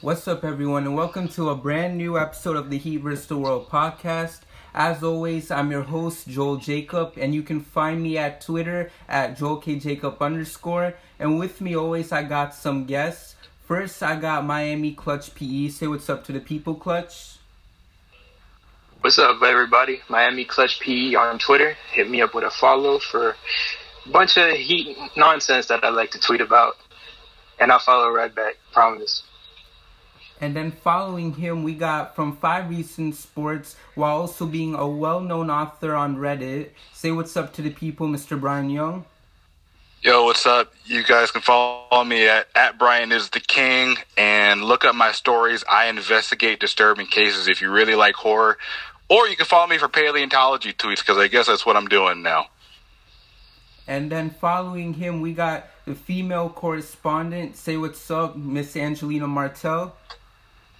What's up, everyone, and welcome to a brand new episode of the Heat vs. the World podcast. As always, I'm your host, Joel Jacob, and you can find me at Twitter at JoelKJacob underscore. And with me always, I got some guests. First, I got Miami Clutch PE. Say what's up to the people, Clutch. What's up, everybody? Miami Clutch PE on Twitter. Hit me up with a follow for a bunch of heat nonsense that I like to tweet about. And I'll follow right back, promise. And then following him, we got from Five Reason Sports, while also being a well known author on Reddit. Say what's up to the people, Mr. Brian Young. Yo, what's up? You guys can follow me at, at Brian is the King and look up my stories. I investigate disturbing cases if you really like horror. Or you can follow me for paleontology tweets because I guess that's what I'm doing now. And then following him, we got the female correspondent. Say what's up, Miss Angelina Martell.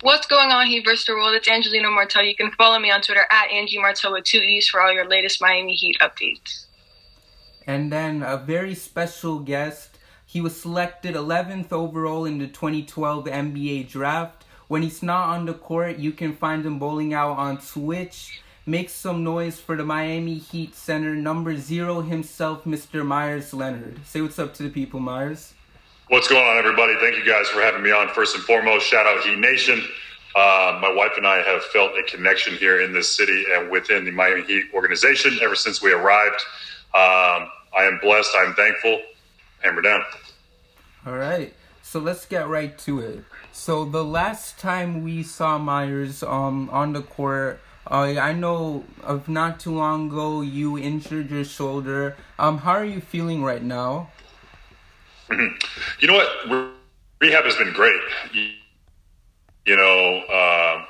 What's going on, Heat the World? It's Angelina Martell. You can follow me on Twitter at Angie Martell with two E's for all your latest Miami Heat updates. And then a very special guest. He was selected 11th overall in the 2012 NBA draft. When he's not on the court, you can find him bowling out on Twitch. Make some noise for the Miami Heat center, number zero himself, Mr. Meyers Leonard. Say what's up to the people, Meyers. What's going on, everybody? Thank you guys for having me on. First and foremost, shout out Heat Nation. Uh, my wife and I have felt a connection here in this city and within the Miami Heat organization ever since we arrived. Um, I am blessed. I'm thankful. Hammer down. All right. So let's get right to it. So the last time we saw Meyers um, on the court, uh, I know of not too long ago you injured your shoulder. Um, how are you feeling right now? You know what? Rehab has been great. You know, uh,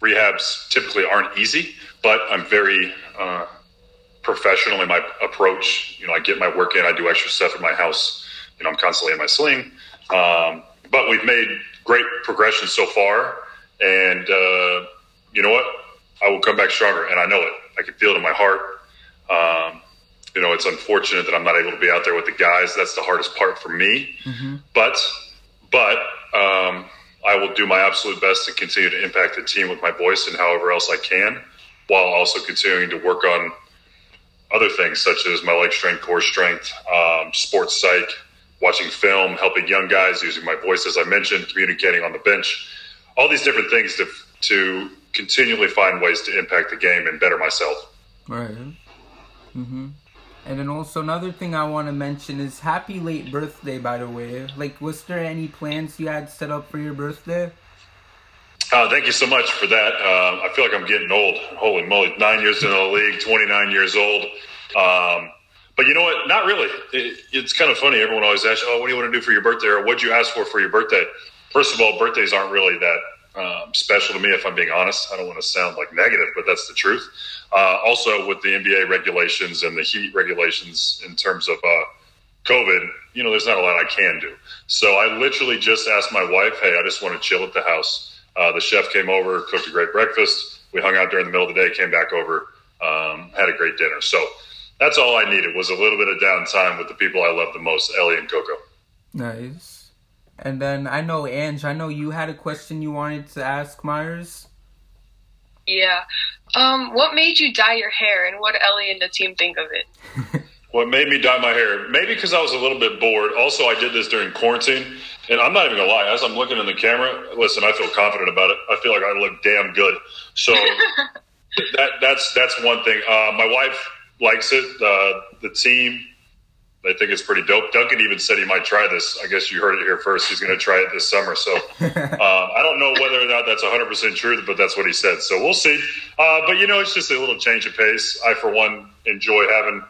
rehabs typically aren't easy, but I'm very uh, professional in my approach. You know, I get my work in, I do extra stuff in my house. You know, I'm constantly in my sling. Um, but we've made great progression so far. And uh, you know what? I will come back stronger, and I know it. I can feel it in my heart. Um, you know, it's unfortunate that I'm not able to be out there with the guys. That's the hardest part for me. Mm-hmm. But, but um, I will do my absolute best to continue to impact the team with my voice and however else I can, while also continuing to work on other things such as my leg strength, core strength, um, sports psych, watching film, helping young guys, using my voice as I mentioned, communicating on the bench, all these different things to to continually find ways to impact the game and better myself. Right. Mm-hmm. And then also another thing I want to mention is happy late birthday, by the way. Like, was there any plans you had set up for your birthday? Uh, thank you so much for that. Uh, I feel like I'm getting old. Holy moly, nine years in the league, 29 years old. Um, but you know what? Not really. It, it's kind of funny. Everyone always asks, "Oh, what do you want to do for your birthday?" or "What'd you ask for for your birthday?" First of all, birthdays aren't really that um, special to me, if I'm being honest. I don't want to sound like negative, but that's the truth. Uh, also, with the NBA regulations and the heat regulations in terms of uh, COVID, you know, there's not a lot I can do. So I literally just asked my wife, "Hey, I just want to chill at the house." Uh, the chef came over, cooked a great breakfast. We hung out during the middle of the day, came back over, um, had a great dinner. So that's all I needed was a little bit of downtime with the people I love the most, Ellie and Coco. Nice. And then I know Ange, I know you had a question you wanted to ask Meyers. Yeah. Um, what made you dye your hair and what Ellie and the team think of it? What made me dye my hair? Maybe because I was a little bit bored. Also, I did this during quarantine, and I'm not even gonna lie. As I'm looking in the camera, listen, I feel confident about it. I feel like I look damn good. So that that's that's one thing. Uh, my wife likes it. Uh, the team, they think it's pretty dope. Duncan even said he might try this. I guess you heard it here first. He's going to try it this summer. So um, I don't know whether or not that's 100% true, but that's what he said. So we'll see. Uh, but, you know, it's just a little change of pace. I, for one, enjoy having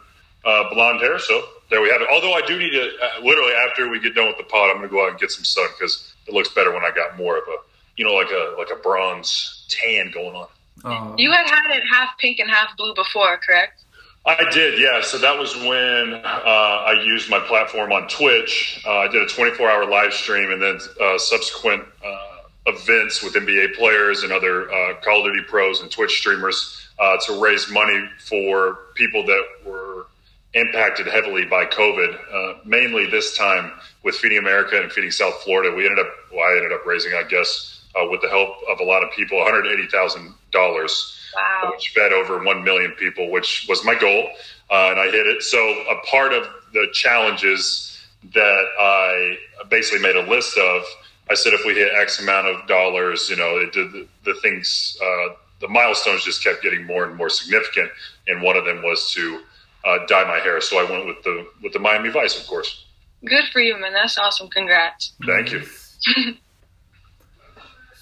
uh, blonde hair. So there we have it. Although I do need to, uh, literally, after we get done with the pod, I'm going to go out and get some sun because it looks better when I got more of a, you know, like a like a bronze tan going on. Uh, you had had it half pink and half blue before, correct? I did, yeah. So that was when uh, I used my platform on Twitch. Uh, I did a 24 hour live stream and then uh, subsequent uh, events with NBA players and other uh, Call of Duty pros and Twitch streamers uh, to raise money for people that were impacted heavily by COVID. mainly this time with Feeding America and Feeding South Florida. We ended up, well, I ended up raising, I guess, with the help of a lot of people, $180,000 wow. which fed over 1 million people, which was my goal. Uh, and I hit it. So, a part of the challenges that I basically made a list of, I said if we hit X amount of dollars, you know, it did the, the things, uh, the milestones just kept getting more and more significant. And one of them was to uh, dye my hair. So I went with the with the Miami Vice, of course. Good for you, man. That's awesome. Congrats. Thank you.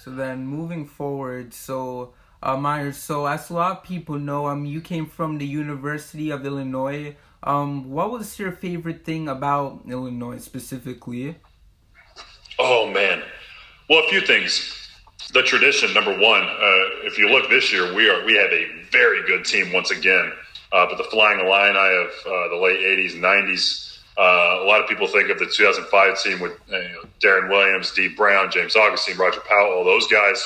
so then moving forward, so uh, Meyers. So as a lot of people know, um, you came from the University of Illinois. Um, what was your favorite thing about Illinois specifically? Oh man, well, a few things. The tradition, number one. Uh, if you look this year, we are we have a very good team once again. Uh, but the Flying Illini of uh, the late '80s, '90s. Uh, a lot of people think of the 2005 team with uh, Deron Williams, Dee Brown, James Augustine, Roger Powell, all those guys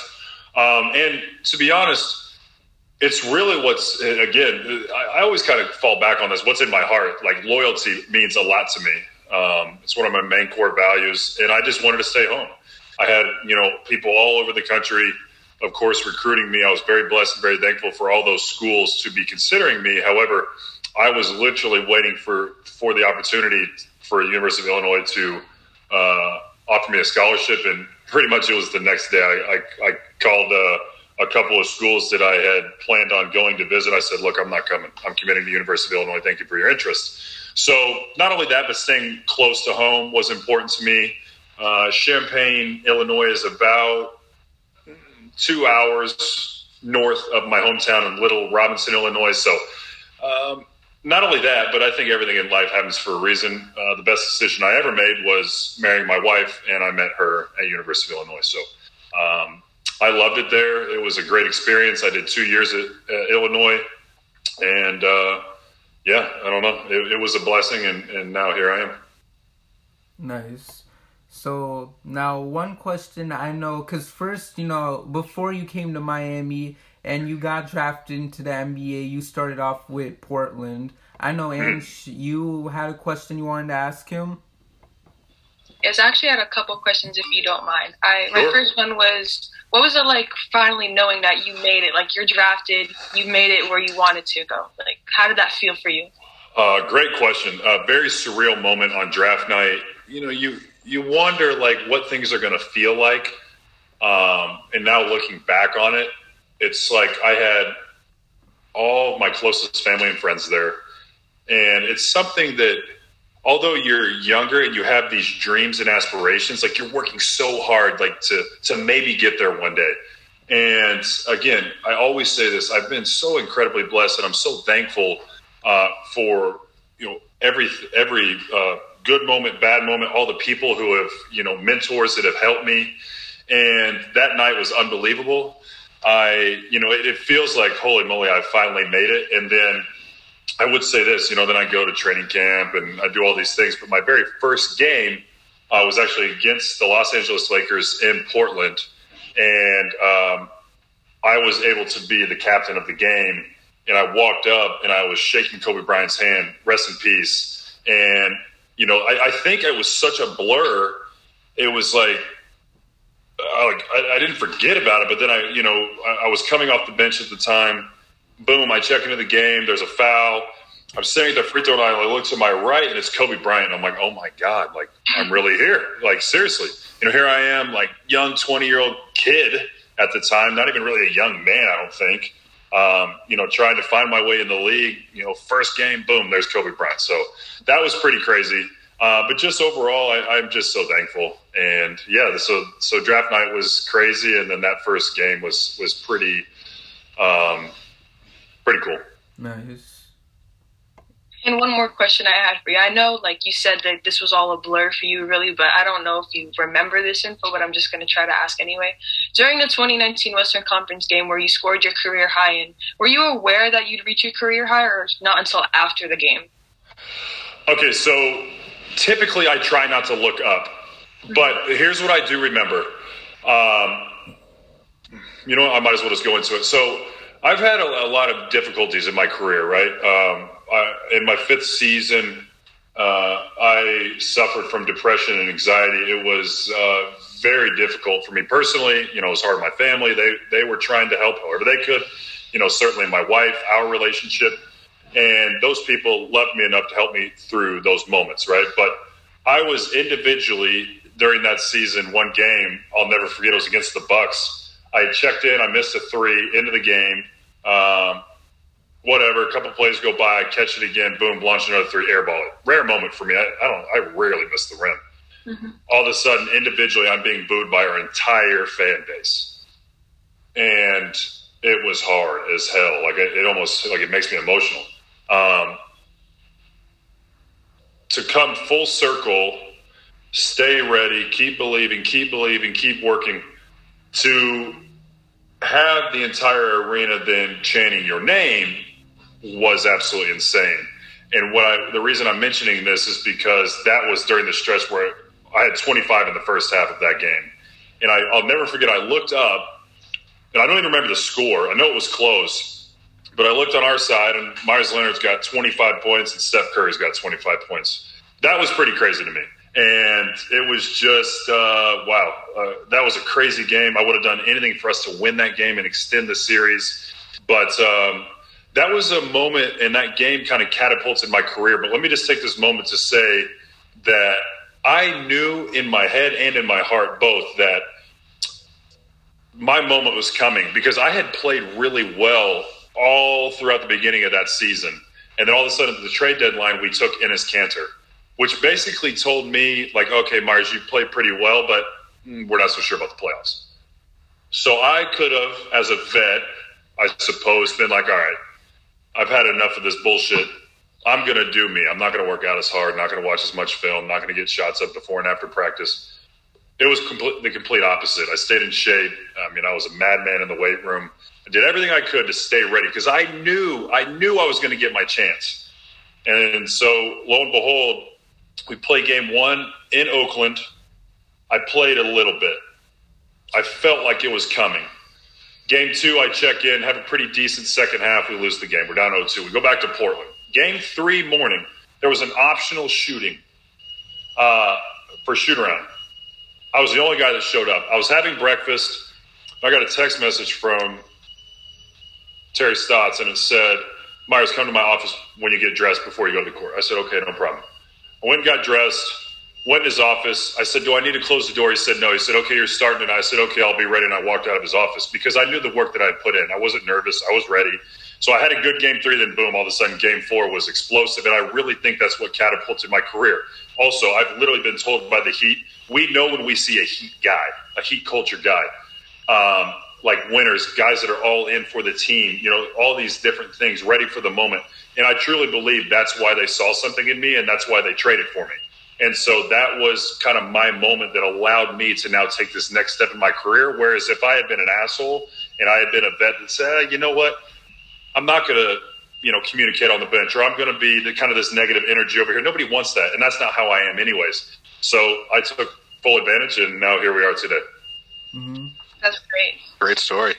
um, and to be honest, it's really what's again. I, I always kind of fall back on this. What's in my heart? Like loyalty means a lot to me. Um, it's one of my main core values, and I just wanted to stay home. I had you know people all over the country, of course, recruiting me. I was very blessed and very thankful for all those schools to be considering me. However, I was literally waiting for for the opportunity for University of Illinois to uh, offer me a scholarship, and pretty much it was the next day. I, I, I called uh, a couple of schools that I had planned on going to visit. I said, "Look, I'm not coming. I'm committing to the University of Illinois. Thank you for your interest." So not only that, but staying close to home was important to me. Uh, Champaign, Illinois, is about two hours north of my hometown in Little Robinson, Illinois. So um, not only that, but I think everything in life happens for a reason. Uh, the best decision I ever made was marrying my wife, and I met her at University of Illinois. So um, I loved it there. It was a great experience. I did two years at, Illinois, and uh, yeah, I don't know. It, it was a blessing, and, and now here I am. Nice. So now one question I know, because first, you know, before you came to Miami and you got drafted into the NBA, you started off with Portland. I know. Ange, you had a question you wanted to ask him. Yes, I actually had a couple questions if you don't mind. I my first one was what was it like finally knowing that you made it? Like you're drafted, you made it where you wanted to go. Like how did that feel for you? Uh, great question. A very surreal moment on draft night. You know, you you wonder like what things are going to feel like. Um, and now looking back on it, it's like I had all my closest family and friends there, and it's something that although you're younger and you have these dreams and aspirations, like you're working so hard, like to to maybe get there one day. And again, I always say this: I've been so incredibly blessed, and I'm so thankful uh, for you know every every uh, good moment, bad moment, all the people who have you know mentors that have helped me. And that night was unbelievable. I you know it, it feels like holy moly, I finally made it, and then I would say this, you know, then I go to training camp and I do all these things. But my very first game uh, was actually against the Los Angeles Lakers in Portland. And um, I was able to be the captain of the game. And I walked up and I was shaking Kobe Bryant's hand, rest in peace. And, you know, I, I think it was such a blur. It was like, I, I, didn't forget about it, but then I, you know, I, I was coming off the bench at the time boom, I check into the game. There's a foul. I'm sitting at the free throw line. I look to my right, and it's Kobe Bryant. I'm like, oh my god, like I'm really here. Like seriously, you know, here I am, like young 20 year old kid at the time, not even really a young man, I don't think. Um, you know, trying to find my way in the league. You know, first game, boom, there's Kobe Bryant. So that was pretty crazy. Uh, but just overall, I, am just so thankful. And yeah, so so draft night was crazy, and then that first game was was pretty um, pretty cool. Nice. And one more question I had for you. I know, like you said, that this was all a blur for you, really, but I don't know if you remember this info, but I'm just going to try to ask anyway. During the 2019 Western Conference game where you scored your career high in, were you aware that you'd reach your career high or not until after the game? Okay, so typically I try not to look up, but here's what I do remember. Um, you know, I might as well just go into it. So I've had a, a lot of difficulties in my career, right? Um, I, in my fifth season, uh, I suffered from depression and anxiety. It was uh, very difficult for me personally. You know, it was hard on my family. They they were trying to help however they could. You know, certainly my wife, our relationship, and those people loved me enough to help me through those moments, right? But I was individually during that season. One game I'll never forget. It was against the Bucks. I checked in. I missed a three into the game. Um, whatever. A couple plays go by, I catch it again, boom, launch another three, airball it. Rare moment for me. I, I don't. I rarely miss the rim. Mm-hmm. All of a sudden, individually, I'm being booed by our entire fan base, and it was hard as hell. Like it, it almost like it makes me emotional. Um, to come full circle, stay ready, keep believing, keep believing, keep working. To have the entire arena then chanting your name was absolutely insane. And what I, the reason I'm mentioning this is because that was during the stretch where I had 25 in the first half of that game. And I, will never forget, I looked up, and I don't even remember the score. I know it was close, but I looked on our side, and Meyers Leonard's got 25 points, and Steph Curry's got 25 points. That was pretty crazy to me. And it was just, uh, wow, uh, that was a crazy game. I would have done anything for us to win that game and extend the series. But um, that was a moment, and that game kind of catapulted my career. But let me just take this moment to say that I knew in my head and in my heart both that my moment was coming because I had played really well all throughout the beginning of that season. And then all of a sudden, at the trade deadline, we took Enes Kanter, which basically told me, like, okay, Meyers, you played pretty well, but mm, we're not so sure about the playoffs. So I could have, as a vet, I suppose, been like, all right, I've had enough of this bullshit. I'm going to do me. I'm not going to work out as hard. Not going to watch as much film. Not going to get shots up before and after practice. It was complete, the complete opposite. I stayed in shape. I mean, I was a madman in the weight room. Did everything I could to stay ready because I knew I knew I was going to get my chance. And so, lo and behold, we play game one in Oakland. I played a little bit. I felt like it was coming. Game two, I check in, have a pretty decent second half. We lose the game. We're down 0 2. We go back to Portland. Game three morning, there was an optional shooting uh, for shoot around. I was the only guy that showed up. I was having breakfast. I got a text message from Terry Stotts, and it said, Meyers, come to my office when you get dressed before you go to court. I said, okay, no problem. I went and got dressed went in his office. I said, Do I need to close the door? He said, No. He said, Okay, you're starting. And I said, Okay, I'll be ready. And I walked out of his office because I knew the work that I had put in. I wasn't nervous. I was ready. So I had a good game three, then boom, all of a sudden game four was explosive. And I really think that's what catapulted my career. Also, I've literally been told by the Heat, we know when we see a Heat guy, a Heat culture guy, um, like winners, guys that are all in for the team, you know, all these different things, ready for the moment. And I truly believe that's why they saw something in me and that's why they traded for me. And so that was kind of my moment that allowed me to now take this next step in my career. Whereas if I had been an asshole and I had been a vet that said, you know what, I'm not going to, you know, communicate on the bench or I'm going to be the kind of this negative energy over here. Nobody wants that. And that's not how I am anyways. So I took full advantage and now here we are today. Mm-hmm. That's great. Great story.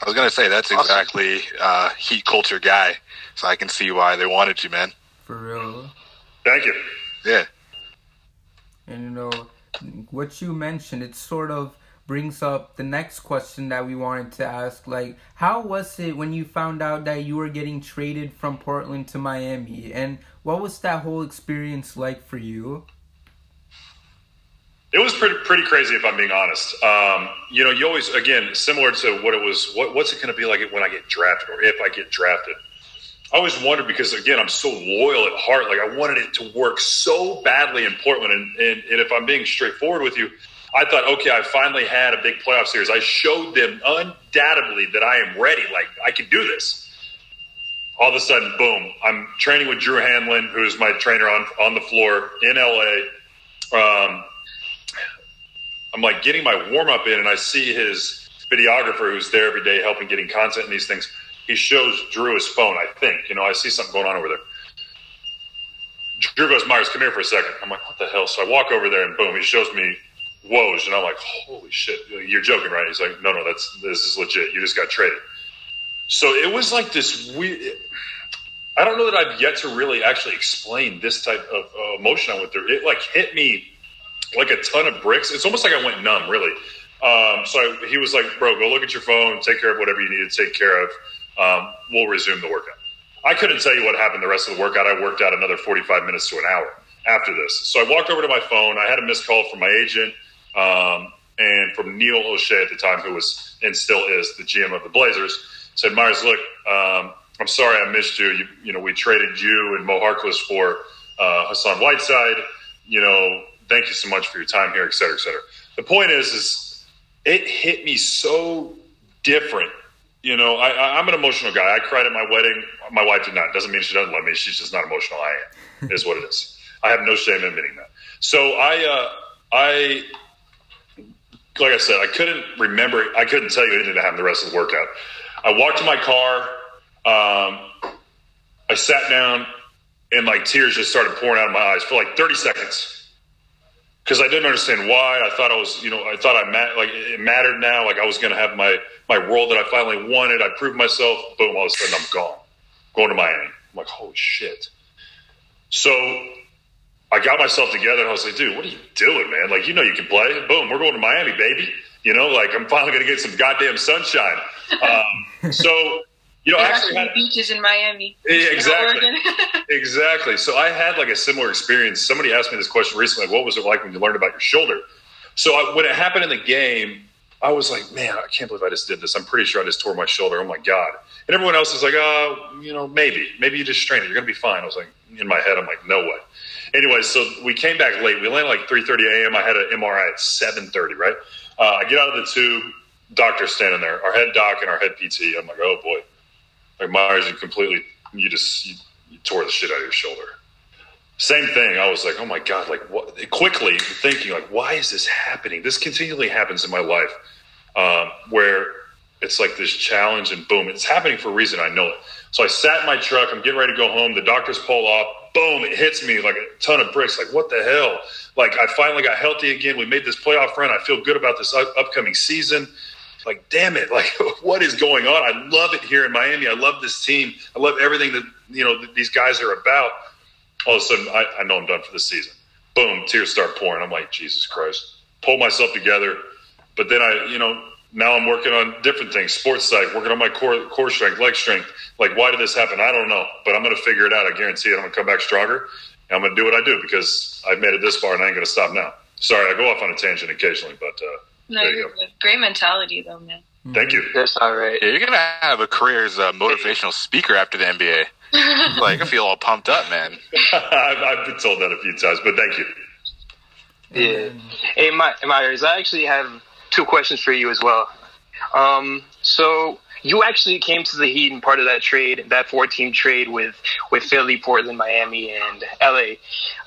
I was going to say that's awesome. exactly uh, heat culture guy. So I can see why they wanted you, man. For real. Thank you. Yeah. And you know, what you mentioned, it sort of brings up the next question that we wanted to ask. Like, how was it when you found out that you were getting traded from Portland to Miami? And what was that whole experience like for you? It was pretty pretty crazy, if I'm being honest. Um, you know, you always again similar to what it was. What, what's it going to be like when I get drafted, or if I get drafted? I always wondered because again, I'm so loyal at heart. Like I wanted it to work so badly in Portland, and, and, and if I'm being straightforward with you, I thought, okay, I finally had a big playoff series. I showed them undoubtedly that I am ready. Like I can do this. All of a sudden, boom! I'm training with Drew Hanlen, who's my trainer on on the floor in LA. Um, I'm like getting my warm up in, and I see his videographer who's there every day helping getting content and these things. He shows Drew his phone. I think you know I see something going on over there. Drew goes, Meyers, come here for a second. I'm like, what the hell? So I walk over there, and boom, he shows me Woj, and I'm like, holy shit, you're joking, right? He's like, no, no, that's this is legit. You just got traded. So it was like this weird. I don't know that I've yet to really actually explain this type of uh, emotion I went through. It like hit me like a ton of bricks. It's almost like I went numb, really. Um, so I, he was like, "Bro, go look at your phone, take care of whatever you need to take care of. Um, we'll resume the workout." I couldn't tell you what happened the rest of the workout. I worked out another 45 minutes to an hour after this. So I walked over to my phone. I had a missed call from my agent um, and from Neil Olshey at the time, who was and still is the GM of the Blazers. Said, "Meyers, look, um, I'm sorry I missed you. you. You know, we traded you and Mo Harkless for uh, Hassan Whiteside. You know, thank you so much for your time here, et cetera, et cetera. The point is, is it hit me so different. You know, I, I'm an emotional guy. I cried at my wedding. My wife did not. Doesn't mean she doesn't love me. She's just not emotional. I am. is what it is. I have no shame in admitting that. So I, uh, I, like I said, I couldn't remember. I couldn't tell you anything that happened the rest of the workout. I walked to my car. Um, I sat down, and like tears just started pouring out of my eyes for like 30 seconds because I didn't understand why. I thought I was, you know, I thought I mat- like it mattered now. Like I was going to have my my role that I finally wanted. I proved myself. Boom! All of a sudden, I'm gone, going to Miami. I'm like, holy shit. So I got myself together and I was like, dude, what are you doing, man? Like, you know, you can play. Boom! We're going to Miami, baby. You know, like I'm finally going to get some goddamn sunshine. Um, so you know, There's actually, had, beaches in Miami. Yeah, exactly. Exactly. So I had like a similar experience. Somebody asked me this question recently: like, "What was it like when you learned about your shoulder?" So I, when it happened in the game, I was like, "Man, I can't believe I just did this. I'm pretty sure I just tore my shoulder. Oh my god!" And everyone else is like, "Oh, you know, maybe, maybe you just strained it. You're gonna be fine." I was like, in my head, I'm like, "No way." Anyway, so we came back late. We landed like 3:30 a.m. I had an MRI at 7:30. Right? Uh, I get out of the tube. Doctor's standing there. Our head doc and our head PT. I'm like, "Oh boy." Like Meyers, you completely, you just you, you tore the shit out of your shoulder. Same thing. I was like, oh my god, like what? Quickly thinking, like, why is this happening? This continually happens in my life, um, where it's like this challenge and boom, it's happening for a reason. I know it. So I sat in my truck. I'm getting ready to go home. The doctors pull off. Boom! It hits me like a ton of bricks. Like what the hell? Like I finally got healthy again. We made this playoff run. I feel good about this up- upcoming season like, damn it, like, what is going on? I love it here in Miami. I love this team. I love everything that, you know, these guys are about. All of a sudden, I, I know I'm done for the season. Boom, tears start pouring. I'm like, Jesus Christ. Pull myself together. But then I, you know, now I'm working on different things, sports psych, working on my core, core strength, leg strength. Like, why did this happen? I don't know, but I'm going to figure it out. I guarantee it. I'm going to come back stronger. And I'm going to do what I do because I've made it this far and I ain't going to stop now. Sorry, I go off on a tangent occasionally, but uh, No, There you you're go. Great mentality, though, man. thank you. That's all right. Yeah, you're gonna have a career as a motivational speaker after the NBA. like I feel all pumped up, man. I've, I've been told that a few times, but thank you. Yeah. Hey, My- Meyers, I actually have two questions for you as well. Um, so you actually came to the Heat and part of that trade, that four-team trade with with Philly, Portland, Miami, and LA.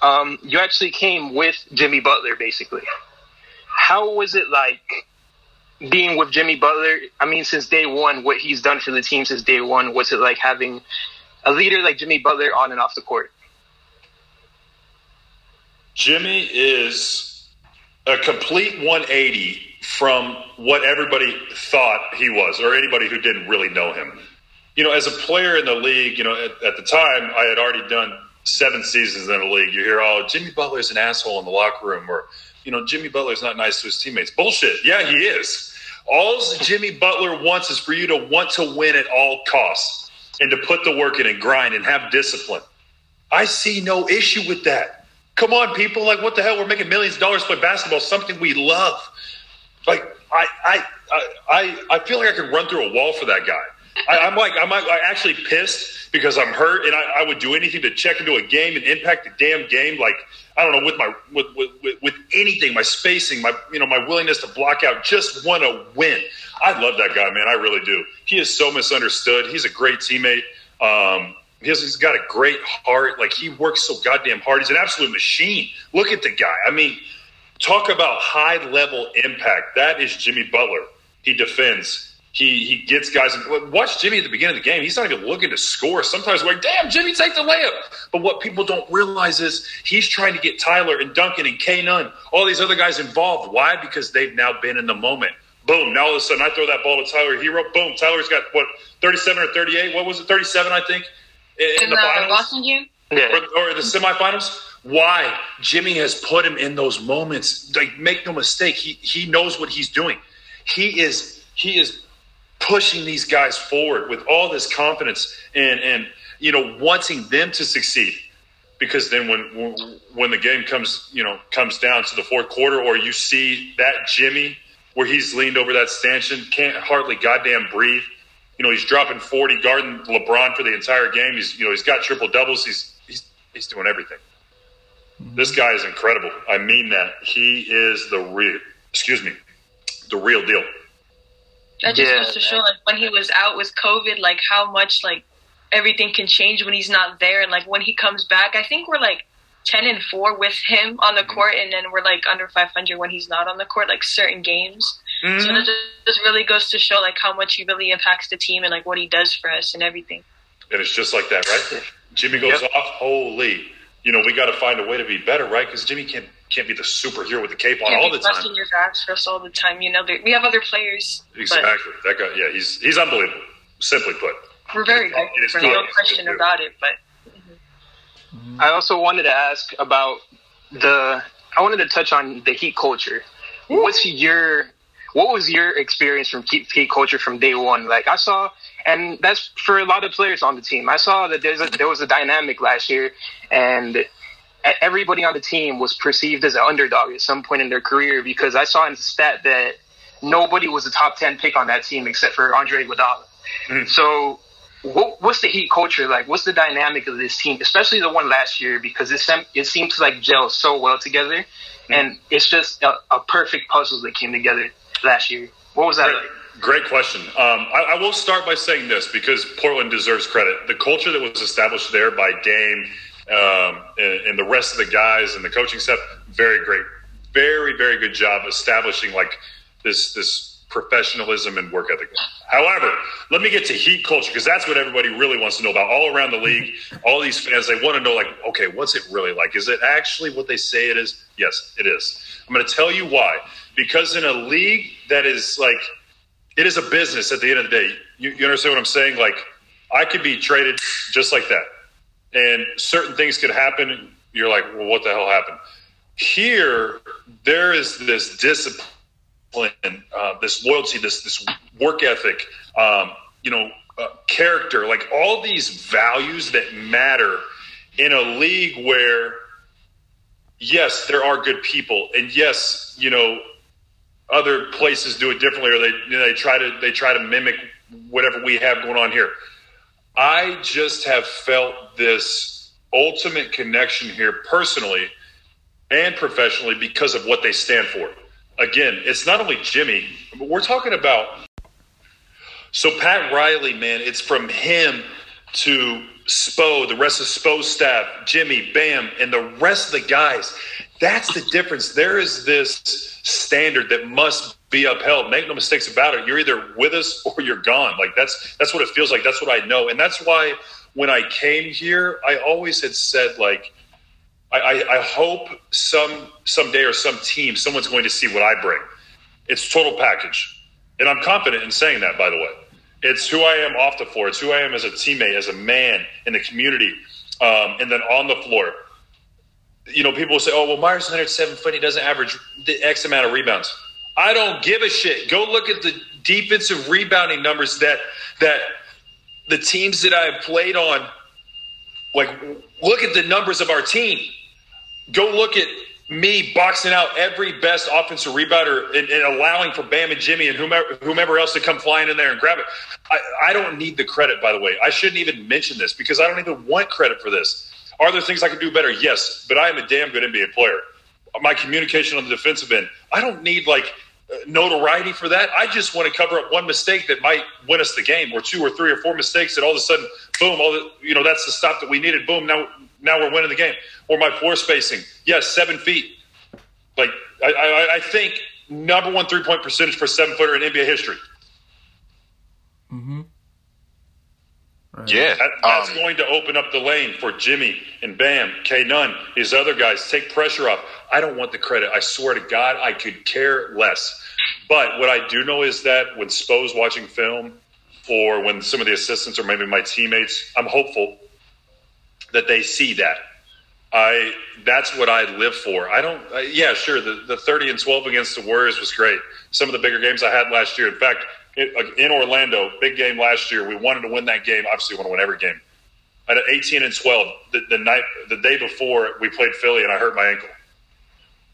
Um, you actually came with Jimmy Butler, basically. How was it like being with Jimmy Butler? I mean, since day one, what he's done for the team since day one. What's it like having a leader like Jimmy Butler on and off the court? Jimmy is a complete 180 from what everybody thought he was, or anybody who didn't really know him. You know, as a player in the league, you know, at, at the time, I had already done seven seasons in the league. You hear, oh, Jimmy Butler's an asshole in the locker room, or you know, Jimmy Butler's not nice to his teammates. Bullshit. Yeah, he is. All Jimmy Butler wants is for you to want to win at all costs and to put the work in and grind and have discipline. I see no issue with that. Come on, people. Like, what the hell? We're making millions of dollars playing basketball, something we love. Like, I, I, I, I feel like I could run through a wall for that guy. I, am like, I'm like actually pissed because I'm hurt, and I, I, would do anything to check into a game and impact the damn game. Like, I don't know, with my with, with, with anything, my spacing, my you know, my willingness to block out, just want to win. I love that guy, man. I really do. He is so misunderstood. He's a great teammate. Um, he's, he's got a great heart. Like he works so goddamn hard. He's an absolute machine. Look at the guy. I mean, talk about high level impact. That is Jimmy Butler. He defends. He he gets guys. Watch Jimmy at the beginning of the game. He's not even looking to score. Sometimes we're like, damn, Jimmy, take the layup. But what people don't realize is he's trying to get Tyler and Duncan and K Nunn, all these other guys involved. Why? Because they've now been in the moment. Boom. Now all of a sudden I throw that ball to Tyler Herro. Boom. Tyler's got what, 37 or 38? What was it? 37, I think, in, in the, the finals? Boston game? Yeah. Or, or the semifinals? Why? Jimmy has put him in those moments. Like, make no mistake, he he knows what he's doing. He is he is pushing these guys forward with all this confidence and and you know wanting them to succeed. Because then when when the game comes you know comes down to the fourth quarter or you see that Jimmy where he's leaned over that stanchion can't hardly goddamn breathe. You know he's dropping 40 guarding LeBron for the entire game. He's you know he's got triple doubles. He's he's he's doing everything. This guy is incredible. I mean that. He is the real excuse me the real deal that just yeah, goes to show like when he was out with COVID, like how much like everything can change when he's not there, and like when he comes back. I think we're like ten and four with him on the mm-hmm. court, and then we're like under five hundred when he's not on the court, like certain games. Mm-hmm. So that just really goes to show like how much he really impacts the team and like what he does for us and everything. And it's just like that, right? Jimmy goes yep. off, holy. You know, we got to find a way to be better, right? Because Jimmy can't can't be the superhero with the cape on all the time. Can't your backs for us all the time. You know, we have other players. Exactly. That guy. Yeah, he's he's unbelievable. Simply put, we're very good. For no question about it. But I also wanted to ask about the. I wanted to touch on the Heat culture. What's your what was your experience from Heat culture from day one? Like I saw, and that's for a lot of players on the team. I saw that there's a, there was a dynamic last year, and everybody on the team was perceived as an underdog at some point in their career because I saw in the stat that nobody was a top 10 pick on that team except for Andre Iguodala. Mm. So what, what's the Heat culture like? What's the dynamic of this team, especially the one last year? Because it, it seemed to like gel so well together, mm. and it's just a, a, perfect puzzle that came together last year. What was that great, like? Great question. Um, I, I, will start by saying this because Portland deserves credit. The culture that was established there by Dame um, and, and, the rest of the guys and the coaching staff, very great, very very good job establishing like this this professionalism and work ethic. However, let me get to heat culture because that's what everybody really wants to know about. All around the league, all these fans they want to know like, okay, what's it really like? Is it actually what they say it is? Yes, it is. I'm going to tell you why. Because in a league that is like, it is a business at the end of the day. You, you understand what I'm saying? Like, I could be traded just like that and certain things could happen. You're like, well, what the hell happened? Here, there is this discipline, uh, this loyalty, this this work ethic, um, you know, uh, character, like all these values that matter in a league where, yes, there are good people, and yes, you know, other places do it differently, or they you know, they try to they try to mimic whatever we have going on here. I just have felt this ultimate connection here personally and professionally because of what they stand for. Again, it's not only Jimmy, but we're talking about. So, Pat Riley, man, it's from him to Spo, the rest of Spo's staff, Jimmy, Bam, and the rest of the guys. That's the difference. There is this standard that must be upheld. Make no mistakes about it. You're either with us or you're gone. Like that's that's what it feels like. That's what I know, and that's why when I came here, I always had said like. I, I hope some someday or some team, someone's going to see what I bring. It's total package, and I'm confident in saying that. By the way, it's who I am off the floor. It's who I am as a teammate, as a man in the community, um, and then on the floor. you know, people say, "Oh, well, Meyers Leonard seven foot, he doesn't average the X amount of rebounds." I don't give a shit. Go look at the defensive rebounding numbers that that the teams that I've played on. Like, look at the numbers of our team. Go look at me boxing out every best offensive rebounder and, and, allowing for Bam and Jimmy and whomever, whomever else to come flying in there and grab it. I, I don't need the credit, by the way. I shouldn't even mention this because I don't even want credit for this. Are there things I can do better? Yes, but I am a damn good NBA player. My communication on the defensive end, I don't need like notoriety for that. I just want to cover up one mistake that might win us the game, or two or three or four mistakes that all of a sudden, boom, all the, you know, that's the stop that we needed. Boom, now now we're winning the game. Or my floor spacing, yes, seven feet. Like I, I, I think number one three point percentage for seven footer in NBA history. Mm-hmm. Yeah, that, that's um, going to open up the lane for Jimmy and Bam, K Nunn, his other guys. Take pressure off. I don't want the credit. I swear to God, I could care less. But what I do know is that when Spo's watching film, or when some of the assistants or maybe my teammates, I'm hopeful that they see that. I that's what I live for. I don't. Uh, yeah, sure. The the 30 and 12 against the Warriors was great. Some of the bigger games I had last year. In fact, it, in Orlando, big game last year. We wanted to win that game. Obviously, we want to win every game. Had 18 and 12 the, the night, the day before we played Philly, and I hurt my ankle.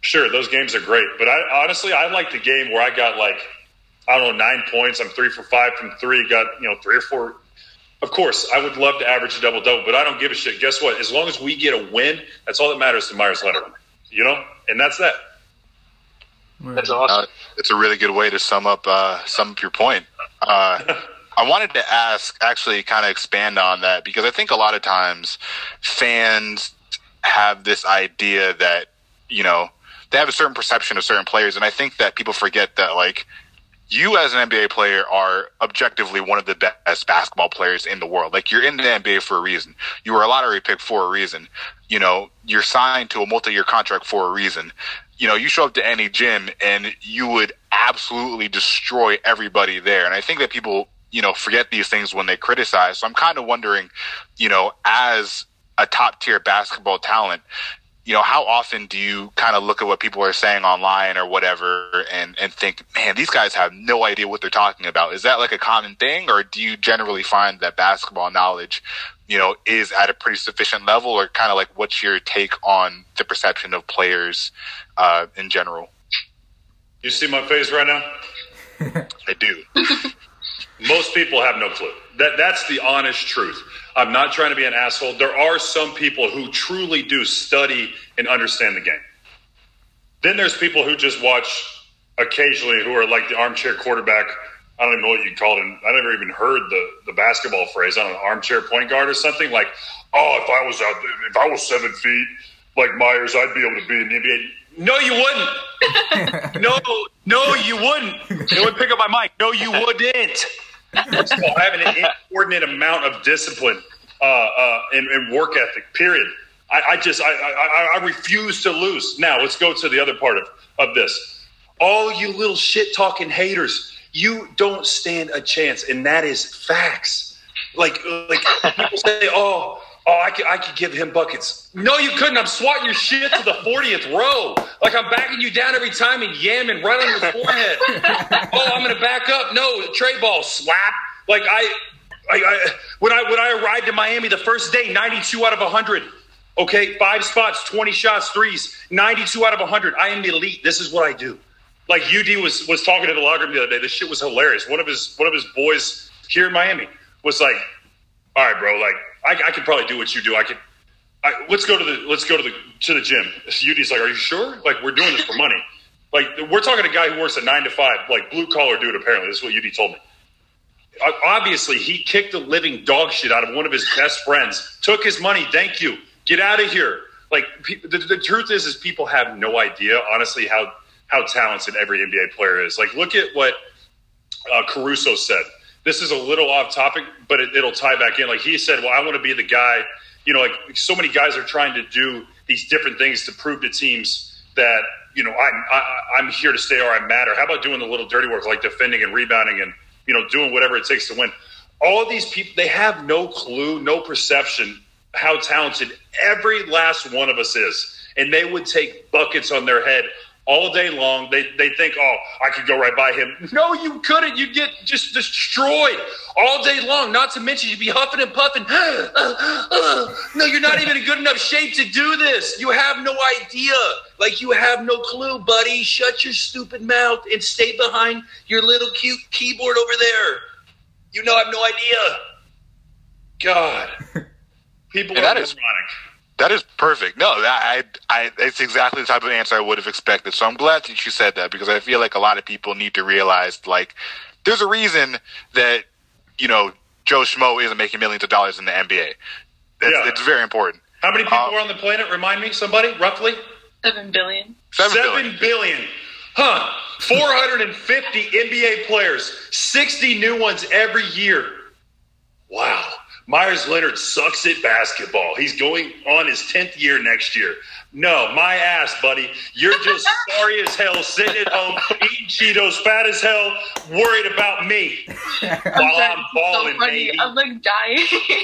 Sure, those games are great, but I honestly I like the game where I got like I don't know nine points. I'm three for five from three. Got you know three or four. Of course, I would love to average a double double, but I don't give a shit. Guess what? As long as we get a win, that's all that matters to Meyers Leonard. You know, and that's that. That's awesome. Uh, it's a really good way to sum up uh, sum up your point. Uh, I wanted to ask, actually, kind of expand on that because I think a lot of times fans have this idea that you know they have a certain perception of certain players, and I think that people forget that like you as an NBA player are objectively one of the best basketball players in the world. Like you're in the NBA for a reason. You were a lottery pick for a reason. You know, you're signed to a multi-year contract for a reason you know, you show up to any gym and you would absolutely destroy everybody there. And I think that people, you know, forget these things when they criticize. So I'm kind of wondering, you know, as a top tier basketball talent, you know, how often do you kind of look at what people are saying online or whatever and, and think, man, these guys have no idea what they're talking about? Is that like a common thing or do you generally find that basketball knowledge, you know, is at a pretty sufficient level or kind of like what's your take on the perception of players uh, in general? You see my face right now? I do. Most people have no clue. That that's the honest truth. I'm not trying to be an asshole. There are some people who truly do study and understand the game. Then there's people who just watch occasionally who are like the armchair quarterback. I don't even know what you call it. I never even heard the, the basketball phrase. I don't know, armchair point guard or something like, oh, if I was out, there, if I was seven feet like Meyers, I'd be able to be in the NBA. No, you wouldn't. no, no, you wouldn't. It would pick up my mic. No, you wouldn't. First of all, having an inordinate amount of discipline uh, uh, and, and, work ethic. Period. I, I just I, I, I, refuse to lose. Now let's go to the other part of, of this. All you little shit talking haters, you don't stand a chance, and that is facts. Like like people say, oh oh, I could, I could give him buckets. No, you couldn't. I'm swatting your shit to the 40th row. Like I'm backing you down every time and yamming right on your forehead. oh, I'm going to back up. No, tray ball slap. Like I, I, I, when I when I arrived in Miami the first day, 92 out of 100. Okay, five spots, 20 shots, threes, 92 out of 100. I am elite. This is what I do. Like UD was was talking to the locker room the other day. This shit was hilarious. One of his one of his boys here in Miami was like, "All right, bro, like I, I could probably do what you do. I could. I, let's go to the let's go to the to the gym. UD's like, are you sure? Like we're doing this for money. Like we're talking to a guy who works at nine to five, like blue collar dude. Apparently, this is what UD told me. Obviously, he kicked the living dog shit out of one of his best friends. Took his money. Thank you. Get out of here. Like the, the truth is, is people have no idea, honestly, how how talented every NBA player is. Like look at what uh, Caruso said this is a little off topic, but it, it'll tie back in. Like he said, well, I want to be the guy. You know, like so many guys are trying to do these different things to prove to teams that you know I'm I, am i am here to stay or I matter. How about doing the little dirty work like defending and rebounding and you know doing whatever it takes to win? All of these people they have no clue, no perception how talented every last one of us is. and they would take buckets on their head all day long. They they think, oh, I could go right by him. No, you couldn't. You'd get just destroyed all day long. Not to mention, you'd be huffing and puffing. no, you're not even in good enough shape to do this. You have no idea. Like you have no clue, buddy. Shut your stupid mouth and stay behind your little cute keyboard over there. You know, I have no idea. God, people And are that is- moronic. That is perfect. No, that, I, I, it's exactly the type of answer I would have expected. So I'm glad that you said that because I feel like a lot of people need to realize, like, there's a reason that you know Joe Schmo isn't making millions of dollars in the NBA. It's, Yeah. it's very important. How many people Uh, are on the planet? Remind me, somebody, roughly. Seven billion. Seven Seven billion. billion. Huh. 450 NBA players, 60 new ones every year. Wow. Meyers Leonard sucks at basketball. He's going on his 10th year next year. No, my ass, buddy. You're just sorry as hell, sitting at home, eating Cheetos, fat as hell, worried about me while I'm balling, so funny. baby. I'm like dying.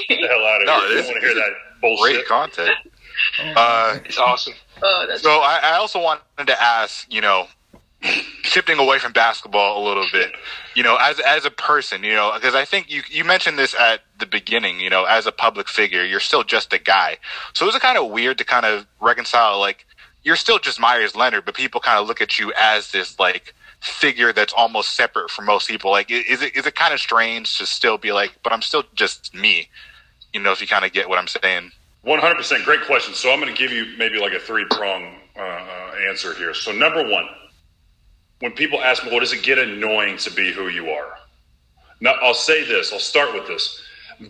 Get the hell out of No, here. I don't want to hear that bullshit. Great content. Uh, It's awesome. oh, that's so I, I also wanted to ask, you know, shifting away from basketball a little bit, you know, as as a person, you know, because I think you you mentioned this at the beginning, you know, as a public figure, you're still just a guy. So it kind of weird to kind of reconcile, like, you're still just Meyers Leonard, but people kind of look at you as this like figure that's almost separate from most people. Like, is it is it kind of strange to still be like, but I'm still just me, you know, if you kind of get what I'm saying. One hundred percent, great question. So I'm going to give you maybe like a three prong uh, uh, answer here. So number one, when people ask me, "Well, does it get annoying to be who you are?" Now I'll say this. I'll start with this.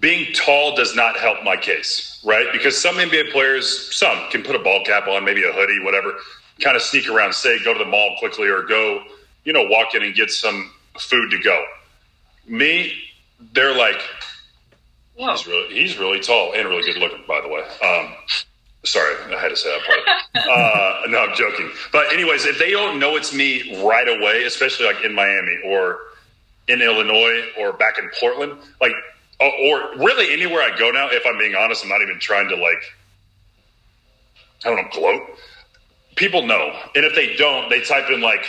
Being tall does not help my case, right? Because some NBA players, some can put a ball cap on, maybe a hoodie, whatever, kind of sneak around, say, go to the mall quickly, or go, you know, walk in and get some food to go. Me, they're like, Whoa. He's really he's really tall and really good looking, by the way. Um, sorry, I had to say that part. uh, no, I'm joking. But anyways, if they don't know it's me right away, especially like in Miami or in Illinois or back in Portland, like or, really anywhere I go now, if I'm being honest, I'm not even trying to like I don't know gloat. People know, and if they don't, they type in like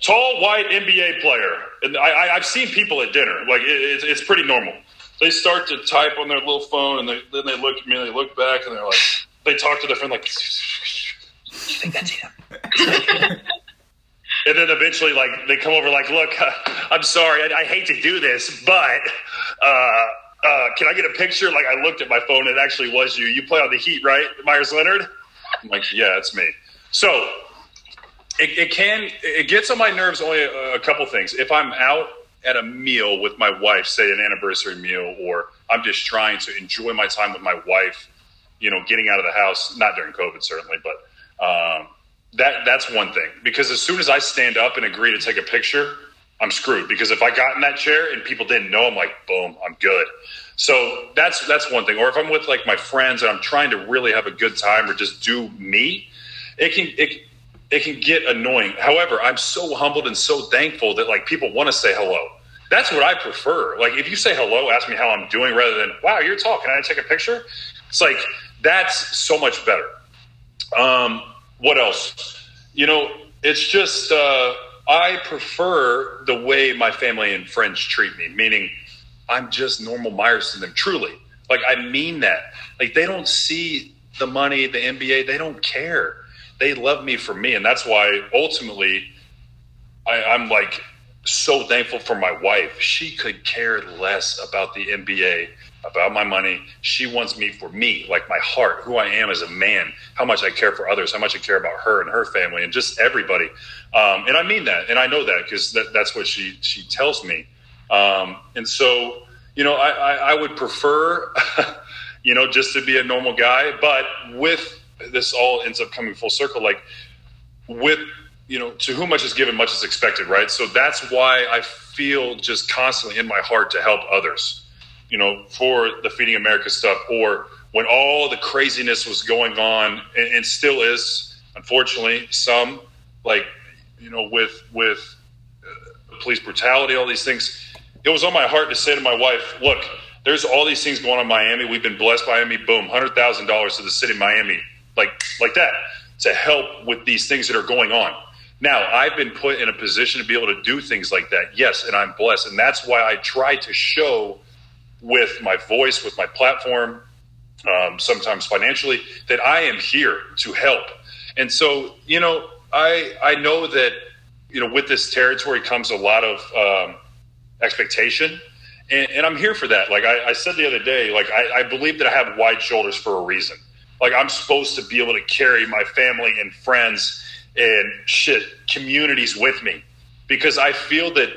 tall white NBA player, and I, I've seen people at dinner. Like it, it's, it's pretty normal. They start to type on their little phone, and they, then they look at me, and they look back, and they're like, they talk to their friend like, "You think that's him?" and then eventually, like they come over, like, look, I'm sorry, I, I hate to do this, but. Uh, uh, can I get a picture? Like I looked at my phone, it actually was you. You play on the Heat, right, Meyers Leonard? I'm like, yeah, it's me. So it, it can it gets on my nerves only a, a couple things if i'm out at a meal with my wife say an anniversary meal or i'm just trying to enjoy my time with my wife you know getting out of the house not during covid certainly but um, that that's one thing because as soon as i stand up and agree to take a picture i'm screwed because if i got in that chair and people didn't know i'm like boom i'm good so that's that's one thing or if i'm with like my friends and i'm trying to really have a good time or just do me it can it it can get annoying. However, I'm so humbled and so thankful that like people want to say hello. That's what I prefer. Like if you say hello, ask me how I'm doing rather than wow, you're tall. Can I take a picture? It's like that's so much better. Um, what else? You know, it's just uh, I prefer the way my family and friends treat me. Meaning, I'm just normal Meyers to them. Truly, like I mean that. Like they don't see the money, the NBA. They don't care they love me for me and that's why ultimately I, i'm like so thankful for my wife she could care less about the nba about my money. She wants me for me like my heart who i am as a man how much i care for others how much i care about her and her family and just everybody. Um, and i mean that and i know that because that, that's what she she tells me. Um, and so you know I, I, I would prefer you know just to be a normal guy but with this all ends up coming full circle like with you know to whom much is given much is expected right? So that's why i feel just constantly in my heart to help others you know for the feeding america stuff or when all the craziness was going on and, and still is unfortunately some like you know with with uh, police brutality all these things it was on my heart to say to my wife look there's all these things going on in miami we've been blessed by miami boom $100000 to the city of miami like like that to help with these things that are going on. Now, I've been put in a position to be able to do things like that. Yes, and I'm blessed. And that's why I try to show with my voice, with my platform, um, sometimes financially, that I am here to help. And so, you know, I I know that you know with this territory comes a lot of um, expectation, and, and, I'm here for that. Like I, I said the other day, like I, I believe that I have wide shoulders for a reason. Like I'm supposed to be able to carry my family and friends and shit communities with me because I feel that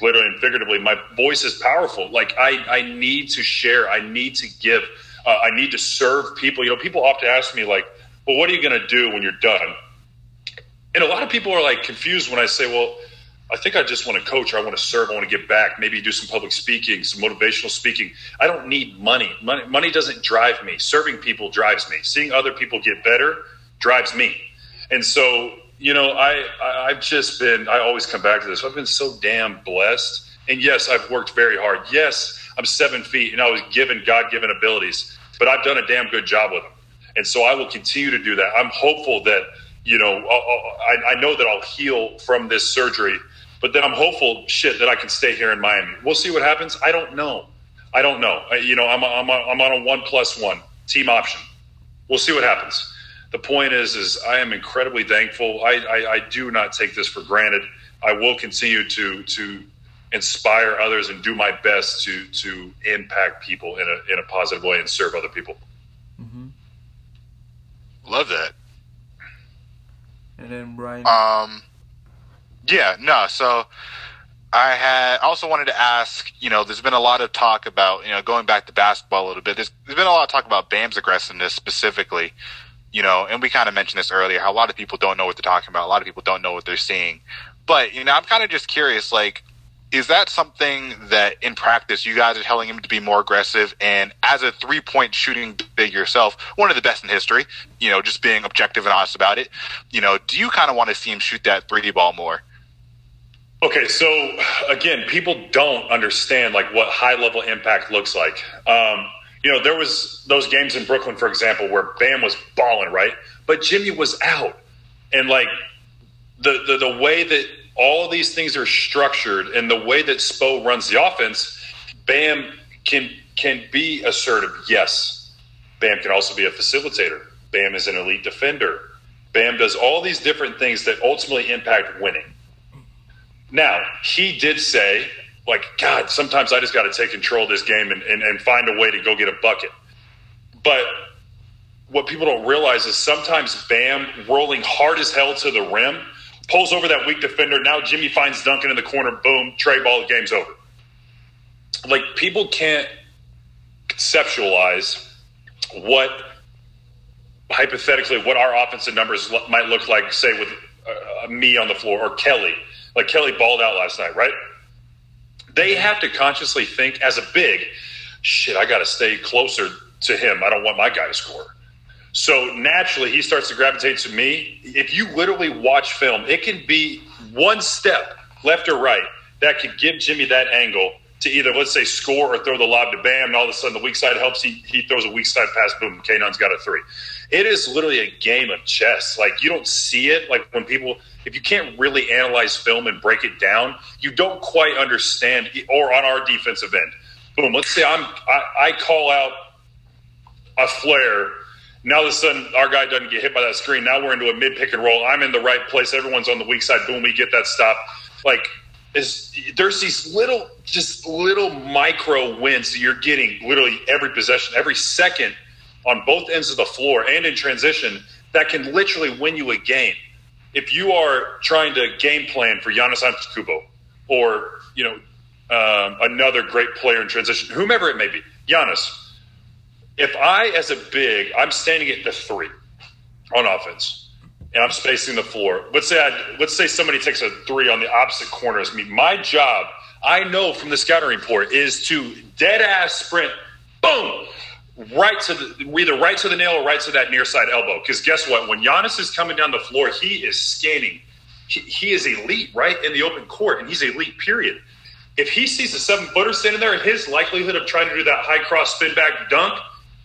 literally and figuratively, my voice is powerful. Like I, I need to share. I need to give. Uh, I need to serve people. You know, people often ask me like, "Well, what are you going to do when you're done?" And a lot of people are like confused when I say, "Well, I think I just want to coach. Or I want to serve. I want to give back. Maybe do some public speaking, some motivational speaking. I don't need money. Money, money doesn't drive me. Serving people drives me. Seeing other people get better drives me. And so, you know, I, I I've just been. I always come back to this. I've been so damn blessed. And yes, I've worked very hard. Yes, I'm seven feet, and I was given God given abilities, but I've done a damn good job with them. And so I will continue to do that. I'm hopeful that you know, uh, uh, I, I know that I'll heal from this surgery but then I'm hopeful, shit, that I can stay here in Miami. We'll see what happens. I don't know. I don't know. I, you know, I'm, a, I'm, a, I'm on a one plus one team option. We'll see what happens. The point is, is I am incredibly thankful. I, I, I do not take this for granted. I will continue to to inspire others and do my best to to impact people in a in a positive way and serve other people. Mm-hmm. Love that. And then Brian. Um, yeah, no. So I had also wanted to ask, you know, there's been a lot of talk about, you know, going back to basketball a little bit. There's, there's been a lot of talk about Bam's aggressiveness specifically, you know, and we kind of mentioned this earlier, how a lot of people don't know what they're talking about. A lot of people don't know what they're seeing. But, you know, I'm kind of just curious, like, is that something that in practice you guys are telling him to be more aggressive? And as a three point shooting big yourself, one of the best in history, you know, just being objective and honest about it, you know, do you kind of want to see him shoot that 3D ball more? Okay, so again, people don't understand like what high level impact looks like. Um, you know, there was those games in Brooklyn, for example, where Bam was balling, right? But Jimmy was out, and like the the, the way that all these things are structured and the way that Spo runs the offense, Bam can can be assertive. Yes, Bam can also be a facilitator. Bam is an elite defender. Bam does all these different things that ultimately impact winning. Now, he did say, like, God, sometimes I just got to take control of this game and, and, and find a way to go get a bucket. But what people don't realize is sometimes Bam rolling hard as hell to the rim pulls over that weak defender. Now Jimmy finds Duncan in the corner. Boom, Trey ball, game's over. Like people can't conceptualize what hypothetically what our offensive numbers might look like, say with uh, me on the floor or Kelly like Kelly balled out last night, right? They have to consciously think as a big, shit, I got to stay closer to him. I don't want my guy to score. So naturally, he starts to gravitate to me. If you literally watch film, it can be one step left or right that could give Jimmy that angle to either, let's say, score or throw the lob to Bam, and all of a sudden the weak side helps. He, he throws a weak side pass, boom, Kanon's got a three. It is literally a game of chess. Like, you don't see it. Like, when people, if you can't really analyze film and break it down, you don't quite understand. Or on our defensive end, boom. Let's say I'm I, I call out a flare. Now all of a sudden our guy doesn't get hit by that screen. Now we're into a mid pick and roll. I'm in the right place. Everyone's on the weak side. Boom, we get that stop. Like is there's these little just little micro wins that you're getting literally every possession, every second on both ends of the floor and in transition that can literally win you a game if you are trying to game plan for Giannis Antetokounmpo or you know um, another great player in transition, whomever it may be, Giannis. If I, as a big, I'm standing at the three on offense, and I'm spacing the floor. Let's say I, let's say somebody takes a three on the opposite corner as me. My job, I know from the scouting report, is to dead ass sprint, boom, right to the either right to the nail or right to that near side elbow. Because guess what? When Giannis is coming down the floor, he is scanning. He, he, is elite, right in the open court, and he's elite. Period. If he sees a seven footer standing there, his likelihood of trying to do that high cross spin back dunk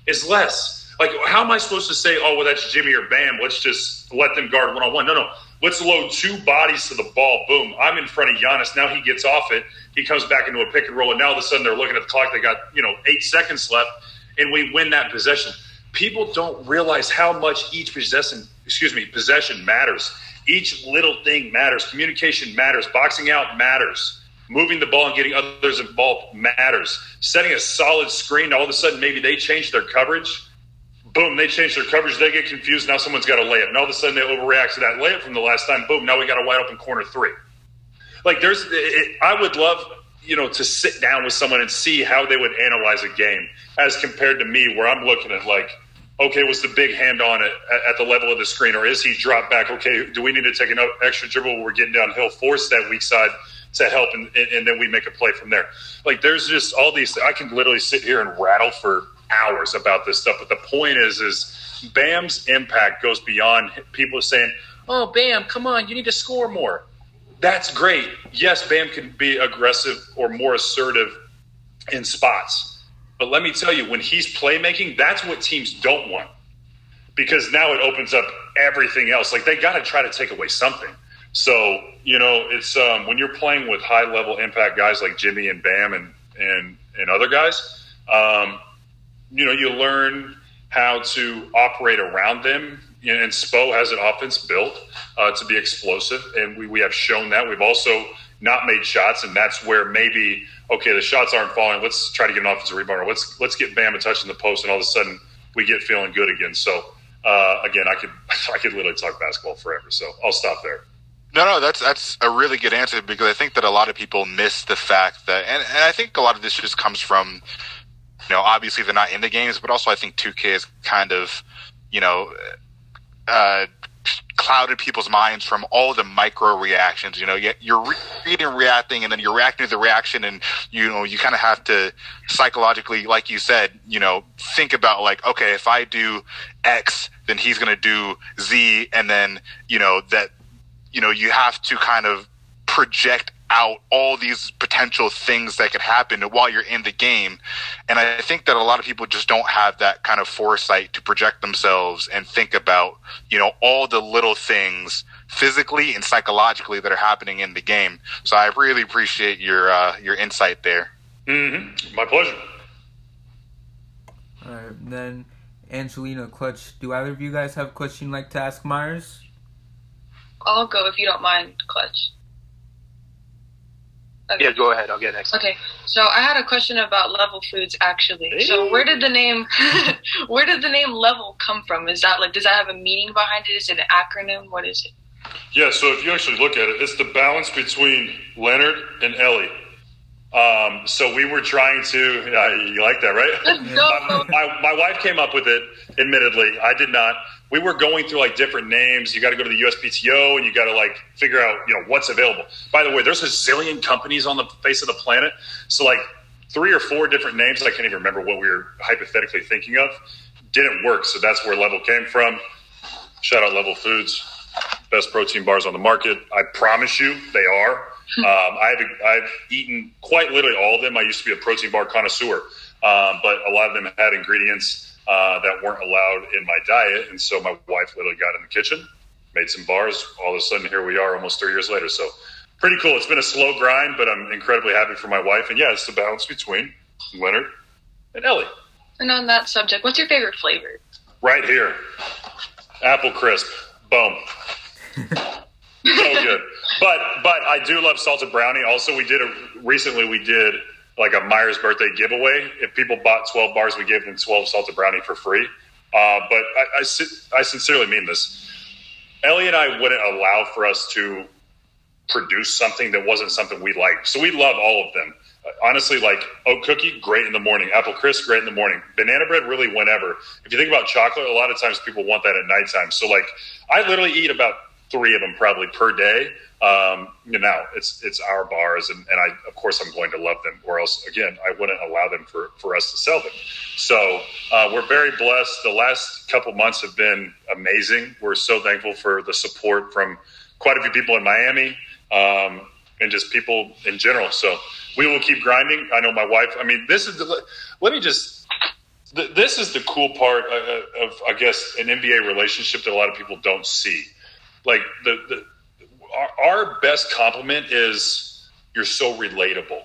is less. Like, how am I supposed to say, oh, well, that's Jimmy or Bam? Let's just let them guard one on one. No, no. Let's load two bodies to the ball. Boom. I'm in front of Giannis. Now he gets off it. He comes back into a pick and roll. And now all of a sudden they're looking at the clock. They got, you know, eight seconds left. And we win that possession. People don't realize how much each possession, excuse me, possession matters. Each little thing matters. Communication matters. Boxing out matters. Moving the ball and getting others involved matters. Setting a solid screen, all of a sudden maybe they change their coverage. Boom, they change their coverage. They get confused. Now someone's got a layup. And all of a sudden they overreact to that layup from the last time. Boom, now we got a wide open corner three. Like there's, it, I would love, you know, to sit down with someone and see how they would analyze a game as compared to me, where I'm looking at like, okay, was the big hand on it at, the level of the screen, or is he dropped back? Okay, do we need to take an extra dribble we're getting downhill, force that weak side to help, and, and then we make a play from there? Like, there's just all these. I can literally sit here and rattle for hours about this stuff, but the point is, is Bam's impact goes beyond people saying, "Oh, Bam, come on, you need to score more." That's great. Yes, Bam can be aggressive or more assertive in spots but let me tell you, when he's playmaking, that's what teams don't want because now it opens up everything else. Like they got to try to take away something. So you know, it's um, when you're playing with high level impact guys like Jimmy and Bam and and and other guys, um, you know, you learn how to operate around them. And Spo has an offense built uh, to be explosive, and we, we have shown that. We've also not made shots, and that's where maybe okay, the shots aren't falling. Let's try to get an offensive rebound, or let's let's get Bam a touch in the post, and all of a sudden we get feeling good again. So uh, again, I could I could literally talk basketball forever. So I'll stop there. No, no, that's that's a really good answer because I think that a lot of people miss the fact that, and, and I think a lot of this just comes from, you know, obviously they're not in the games, but also I think 2K is kind of, you know, uh, clouded people's minds from all the micro reactions. You know, you're reading, reacting, and then you're reacting to the reaction, and you know, you kind of have to psychologically, like you said, you know, think about like, okay, if I do X, then he's going to do Z, and then you know that, you know, you have to kind of project out all these potential things that could happen while you're in the game. And I think that a lot of people just don't have that kind of foresight to project themselves and think about, you know, all the little things physically and psychologically that are happening in the game. So I really appreciate your uh, your insight there. Mm-hmm. My pleasure. All right, then Angelina Clutch. Do either of you guys have a question you'd like to ask Meyers? I'll go if you don't mind, Clutch. Okay. Yeah, go ahead. I'll get next. Okay, so I had a question about Level Foods actually. Hey. So where did the name, where did the name Level come from? Is that like, does that have a meaning behind it? Is it an acronym? What is it? Yeah, so if you actually look at it, it's the balance between Leonard and Ellie. Um, so we were trying to, uh, you like that, right? my, my, my wife came up with it, admittedly. I did not we were going through like different names. You got to go to the USPTO and you got to like figure out, you know, what's available. By the way, there's a zillion companies on the face of the planet. So like three or four different names, I can't even remember what we were hypothetically thinking of, didn't work. So that's where Level came from. Shout out Level Foods, best protein bars on the market. I promise you, they are. Um, I've I've eaten quite literally all of them. I used to be a protein bar connoisseur, um, but a lot of them had ingredients uh, that weren't allowed in my diet. And so my wife literally got in the kitchen, made some bars. All of a sudden, here we are almost three years later. So pretty cool. It's been a slow grind, but I'm incredibly happy for my wife. And yeah, it's the balance between Leonard and Ellie. And on that subject, what's your favorite flavor? Right here apple crisp. Boom. so good. But but I do love salted brownie. Also, we did a recently. We did like a Meyers birthday giveaway. If people bought 12 bars, we gave them 12 salted brownie for free. Uh, but I, I, I, sincerely mean this. Ellie and I wouldn't allow for us to produce something that wasn't something we liked. So we love all of them. Honestly, like oat cookie, great in the morning. Apple crisp, great in the morning. Banana bread, really whenever. If you think about chocolate, a lot of times people want that at nighttime. So like, I literally eat about three of them probably per day. Um, you know, it's it's our bars, and, and I of course I'm going to love them, or else again I wouldn't allow them for for us to sell them. So uh, we're very blessed. The last couple months have been amazing. We're so thankful for the support from quite a few people in Miami um, and just people in general. So we will keep grinding. I know my wife. I mean, this is. The, let me just th- this is the cool part uh, uh, of, I guess, an NBA relationship that a lot of people don't see. Like the, the our, best compliment is you're so relatable.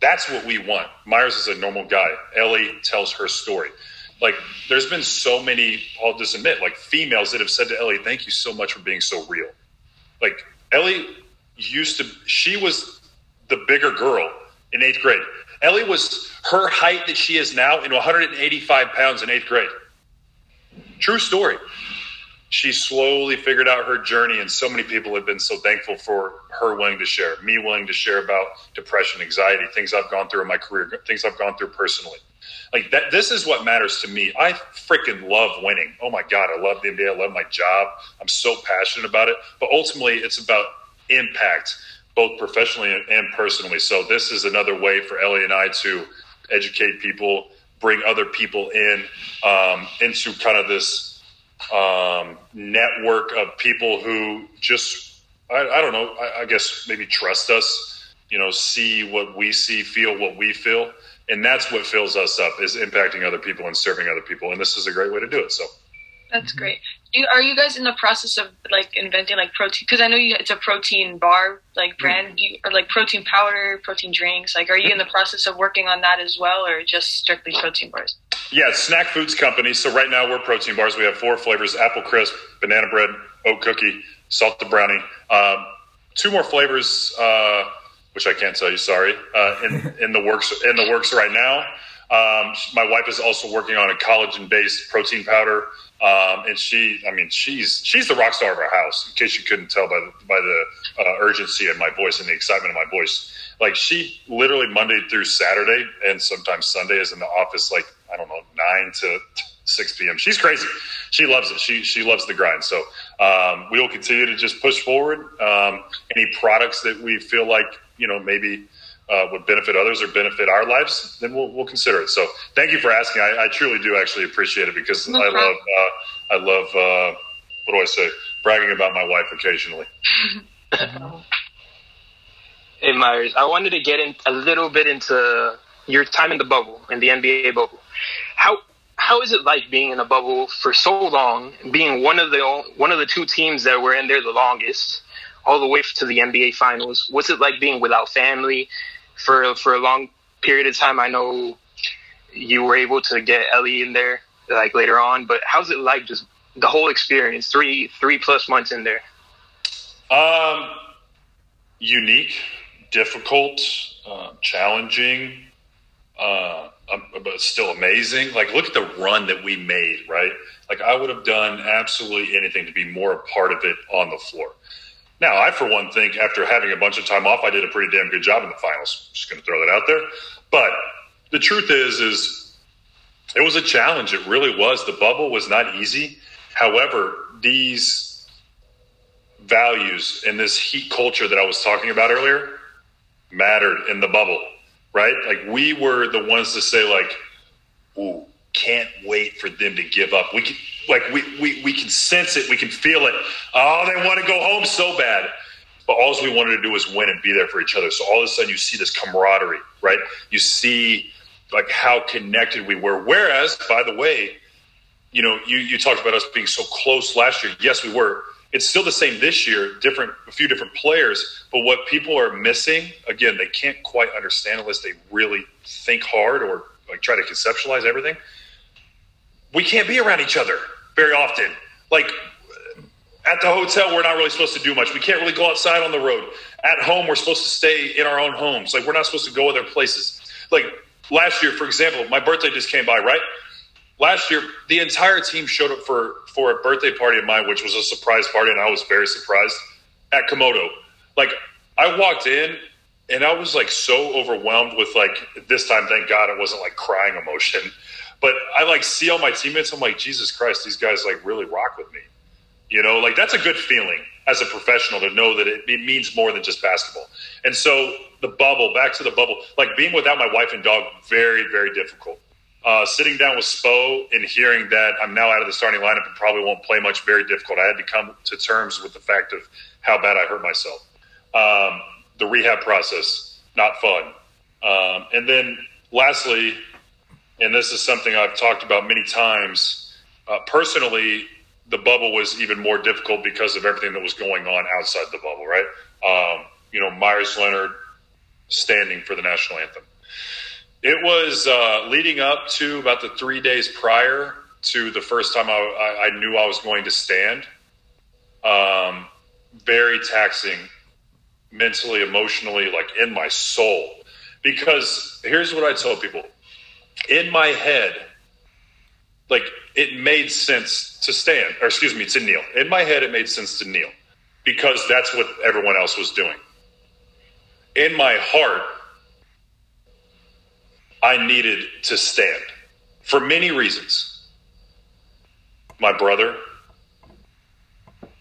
That's what we want. Meyers is a normal guy. Ellie tells her story. Like, there's been so many, I'll just admit, like females that have said to Ellie, thank you so much for being so real. Like, Ellie used to, she was the bigger girl in eighth grade. Ellie was her height that she is now in 185 pounds in eighth grade. True story. She slowly figured out her journey, and so many people have been so thankful for her willing to share, me willing to share about depression, anxiety, things I've gone through in my career, things I've gone through personally. Like that, this is what matters to me. I freaking love winning. Oh my God, I love the NBA. I love my job. I'm so passionate about it. But ultimately, it's about impact, both professionally and personally. So this is another way for Ellie and I to educate people, bring other people in um, into kind of this um, network of people who just, I, I don't know, I, I guess maybe trust us, you know, see what we see, feel what we feel. And that's what fills us up is impacting other people and serving other people. And this is a great way to do it so. That's great you, are you guys in the process of like inventing like protein because i know you, it's a protein bar like brand you, or like protein powder protein drinks like are you in the process of working on that as well or just strictly protein bars yeah snack foods company so right now we're protein bars we have four flavors apple crisp banana bread oat cookie salted brownie um, two more flavors uh, which I can't tell you. Sorry, uh, in in the works in the works right now. Um, my wife is also working on a collagen-based protein powder, um, and she, I mean, she's she's the rock star of our house. In case you couldn't tell by the, by the uh, urgency of my voice and the excitement of my voice, like she literally Monday through Saturday and sometimes Sunday is in the office like I don't know nine to 6 p.m. She's crazy. She loves it. She she loves the grind. So um, we will continue to just push forward. Um, any products that we feel like you know maybe uh, would benefit others or benefit our lives, then we'll, we'll consider it. So thank you for asking. I, I truly do actually appreciate it because no I love uh, I love uh, what do I say bragging about my wife occasionally. hey Meyers, I wanted to get in a little bit into your time in the bubble in the NBA bubble. How how is it like being in a bubble for so long, being one of the one of the two teams that were in there the longest? all the way to the NBA Finals. What's it like being without family for for a long period of time? I know you were able to get Ellie in there like later on, but how's it like just the whole experience? Three three plus months in there. Um, unique, difficult, uh, challenging, uh, um, but still amazing. Like, look at the run that we made, right? Like, I would have done absolutely anything to be more a part of it on the floor. Now, I, for one, think after having a bunch of time off, I did a pretty damn good job in the finals. Just going to throw that out there. But the truth is, is it was a challenge. It really was. The bubble was not easy. However, these values and this heat culture that I was talking about earlier mattered in the bubble, right? Like we were the ones to say, like, "Ooh, can't wait for them to give up." We can like we, we, we can sense it, we can feel it. Oh, they want to go home so bad. But all we wanted to do was win and be there for each other. So all of a sudden you see this camaraderie, right? You see like how connected we were. Whereas, by the way, you know, you, you talked about us being so close last year. Yes, we were. It's still the same this year, different a few different players. But what people are missing, again, they can't quite understand unless they really think hard or like try to conceptualize everything. We can't be around each other very often. Like at the hotel, we're not really supposed to do much. We can't really go outside on the road. At home, we're supposed to stay in our own homes. Like we're not supposed to go other places. Like last year, for example, my birthday just came by, right? Last year, the entire team showed up for for a birthday party of mine, which was a surprise party, and I was very surprised at Komodo. Like I walked in and I was like so overwhelmed with like this time, thank God it wasn't like crying emotion. But I like see all my teammates. I'm like, Jesus Christ, these guys like really rock with me. You know, like that's a good feeling as a professional to know that it, it means more than just basketball. And so the bubble, back to the bubble, like being without my wife and dog, very, very difficult. Uh, sitting down with Spo and hearing that I'm now out of the starting lineup and probably won't play much, very difficult. I had to come to terms with the fact of how bad I hurt myself. Um, the rehab process, not fun. Um, and then lastly, and this is something I've talked about many times. Uh, personally, the bubble was even more difficult because of everything that was going on outside the bubble, right? Um, you know, Meyers Leonard standing for the national anthem. It was uh, leading up to about the three days prior to the first time I, I, knew I was going to stand. Um, very taxing mentally, emotionally, like in my soul. Because here's what I tell people in my head, like it made sense to stand, or excuse me, to kneel. In my head, it made sense to kneel because that's what everyone else was doing. In my heart, I needed to stand for many reasons. My brother,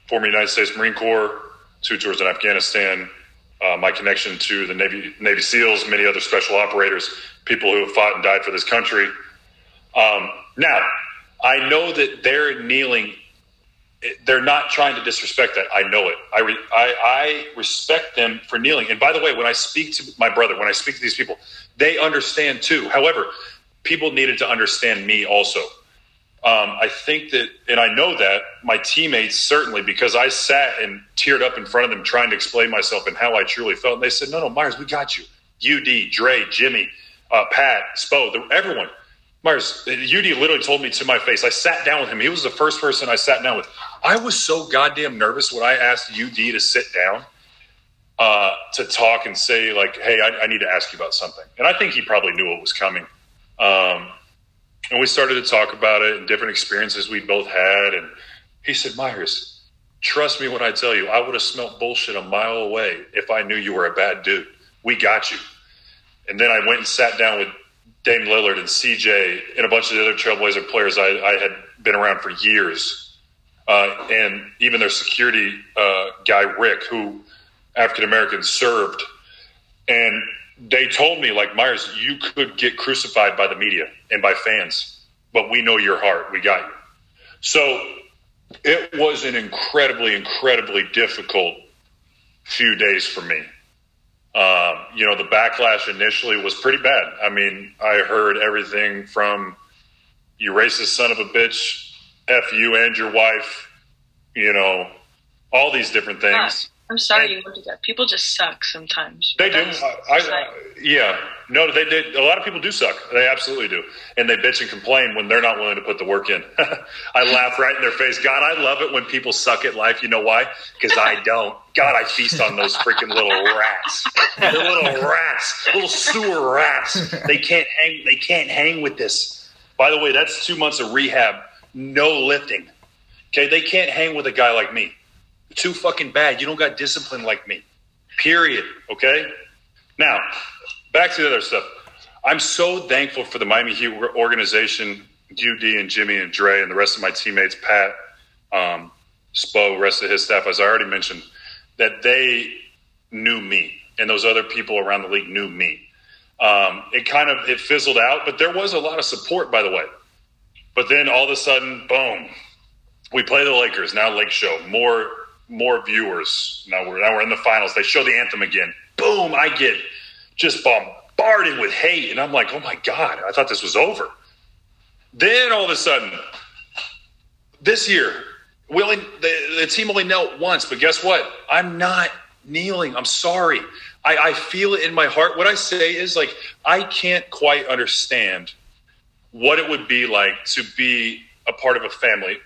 former United States Marine Corps, two tours in Afghanistan, uh, my connection to the Navy, Navy SEALs, many other special operators, people who have fought and died for this country. Um, now, I know that they're kneeling. They're not trying to disrespect that. I know it. I, re, I, I respect them for kneeling. And by the way, when I speak to my brother, when I speak to these people, they understand too. However, people needed to understand me also. Um, I think that, and I know that my teammates certainly, because I sat and teared up in front of them trying to explain myself and how I truly felt. And they said, "No, no, Meyers, we got you. UD, Dre, Jimmy, uh, Pat, Spo, the, everyone." Meyers, UD literally told me to my face. I sat down with him. He was the first person I sat down with. I was so goddamn nervous when I asked UD to sit down uh, to talk and say, like, "Hey, I, I, need to ask you about something." And I think he probably knew what was coming. Um, and we started to talk about it and different experiences we both had. And he said, Meyers, trust me when I tell you, I would have smelt bullshit a mile away if I knew you were a bad dude. We got you. And then I went and sat down with Dame Lillard and CJ and a bunch of the other Trailblazer players I, I had been around for years. Uh, and even their security uh, guy, Rick, who African Americans served. And they told me like Meyers, you could get crucified by the media and by fans, but we know your heart. We got you. So it was an incredibly, incredibly difficult few days for me. Um, you know, the backlash initially was pretty bad. I mean, I heard everything from you racist son of a bitch, F you and your wife, you know, all these different things. I'm sorry and, you went to that. People just suck sometimes. They do. I, I, yeah. No, they did. A lot of people do suck. They absolutely do. And they bitch and complain when they're not willing to put the work in. I laugh right in their face. God, I love it when people suck at life. You know why? Because I don't. God, I feast on those freaking little rats. They're little rats, little sewer rats. They can't hang. They can't hang with this. By the way, that's two months of rehab, no lifting. Okay, they can't hang with a guy like me too fucking bad. You don't got discipline like me. Period. Okay? Now, back to the other stuff. I'm so thankful for the Miami Heat organization, UD and Jimmy and Dre and the rest of my teammates, Pat, um, Spo, rest of his staff, as I already mentioned, that they knew me and those other people around the league knew me. Um, it kind of it fizzled out, but there was a lot of support, by the way. But then all of a sudden, boom, we play the Lakers now. Lake Show more more viewers. Now we're now we're in the finals. They show the anthem again. Boom! I get just bombarded with hate, and I'm like, oh my god! I thought this was over. Then all of a sudden, this year, only, the, the team only knelt once, but guess what? I'm not kneeling. I'm sorry. I, I feel it in my heart. What I say is like I can't quite understand what it would be like to be a part of a family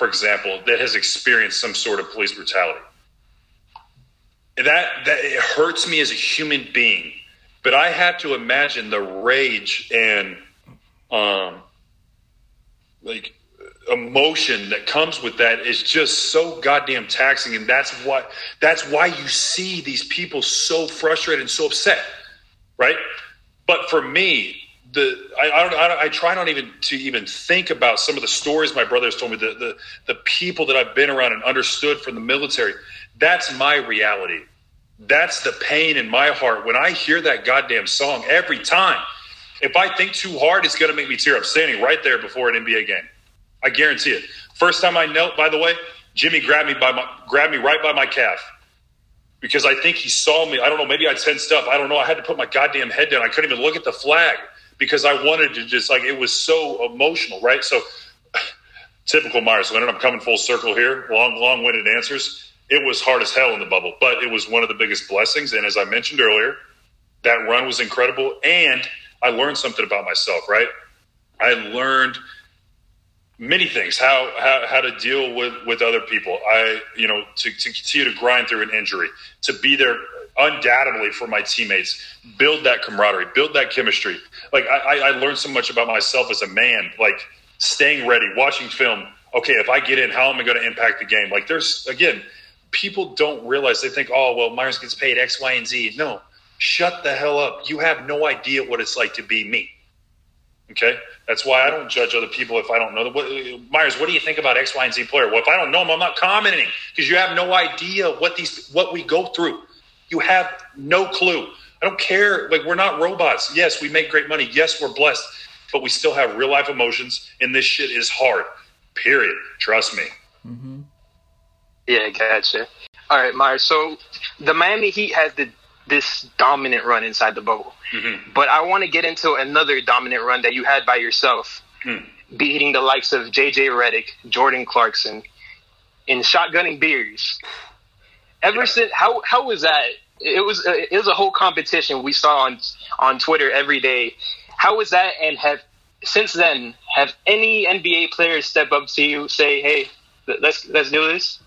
for example, that has experienced some sort of police brutality. That that it hurts me as a human being, but I have to imagine the rage and um like emotion that comes with that is just so goddamn taxing and that's what that's why you see these people so frustrated and so upset right but for me the I, I don't I, I, try not even to even think about some of the stories my brother has told me the, the the people that I've been around and understood from the military. That's my reality. That's the pain in my heart when I hear that goddamn song every time. If I think too hard, it's to make me tear up. Standing right there before an NBA game, I guarantee it. First time I knelt, by the way, Jimmy grabbed me by my grabbed me right by my calf because I think he saw me. I don't know. Maybe I tensed up. I don't know. I had to put my goddamn head down. I couldn't even look at the flag because I wanted to just like it was so emotional, right? So typical Meyers Leonard. I'm coming full circle here. Long, long-winded answers. It was hard as hell in the bubble, but it was one of the biggest blessings. And as I mentioned earlier, that run was incredible, and I learned something about myself. Right, I learned many things. How, how how to deal with with other people. I you know to, to continue to grind through an injury to be there undoubtedly for my teammates build that camaraderie build that chemistry. Like i i learned so much about myself as a man like staying ready watching film. Okay if i get in how am i going to impact the game? Like there's again people don't realize they think oh well meyers gets paid x y and z. No. Shut the hell up. You have no idea what it's like to be me Okay, that's why I don't judge other people if I don't know them. What, Meyers, what do you think about X, Y, and Z player? Well, if I don't know them, I'm not commenting because you have no idea what these what we go through. You have no clue. I don't care. Like we're not robots. Yes, we make great money. Yes, we're blessed, but we still have real life emotions, and this shit is hard. Period. Trust me. Mm-hmm. Yeah, gotcha. All right, Meyers. So the Miami Heat had the this dominant run inside the bubble. Mm-hmm. But I want to get into another dominant run that you had by yourself, mm. beating the likes of JJ Redick, Jordan Clarkson, in shotgunning beers. Ever yeah. since, how how was that? It was it was a whole competition we saw on on Twitter every day. How was that? And have since then have any NBA players step up to you say, "Hey, let's let's do this"?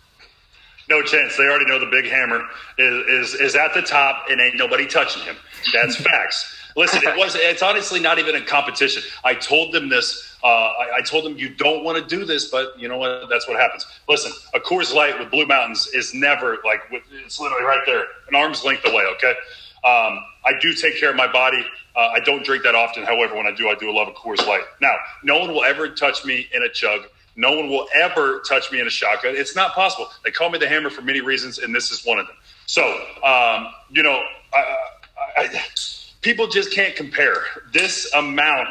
No chance. They already know the big hammer is, is, is at the top and ain't nobody touching him. That's facts. Listen, it was. It's honestly not even a competition. I told them this. Uh, I, I, told them you don't want to do this, but you know what? That's what happens. Listen, a Coors Light with Blue Mountains is never like it's literally right there, an arm's length away. Okay. Um, I do take care of my body. Uh, I don't drink that often. However, when I do, I do love a Coors Light. Now, no one will ever touch me in a chug. No one will ever touch me in a shotgun. It's not possible. They call me the hammer for many reasons, and this is one of them. So, um, you know, I, I, people just can't compare this amount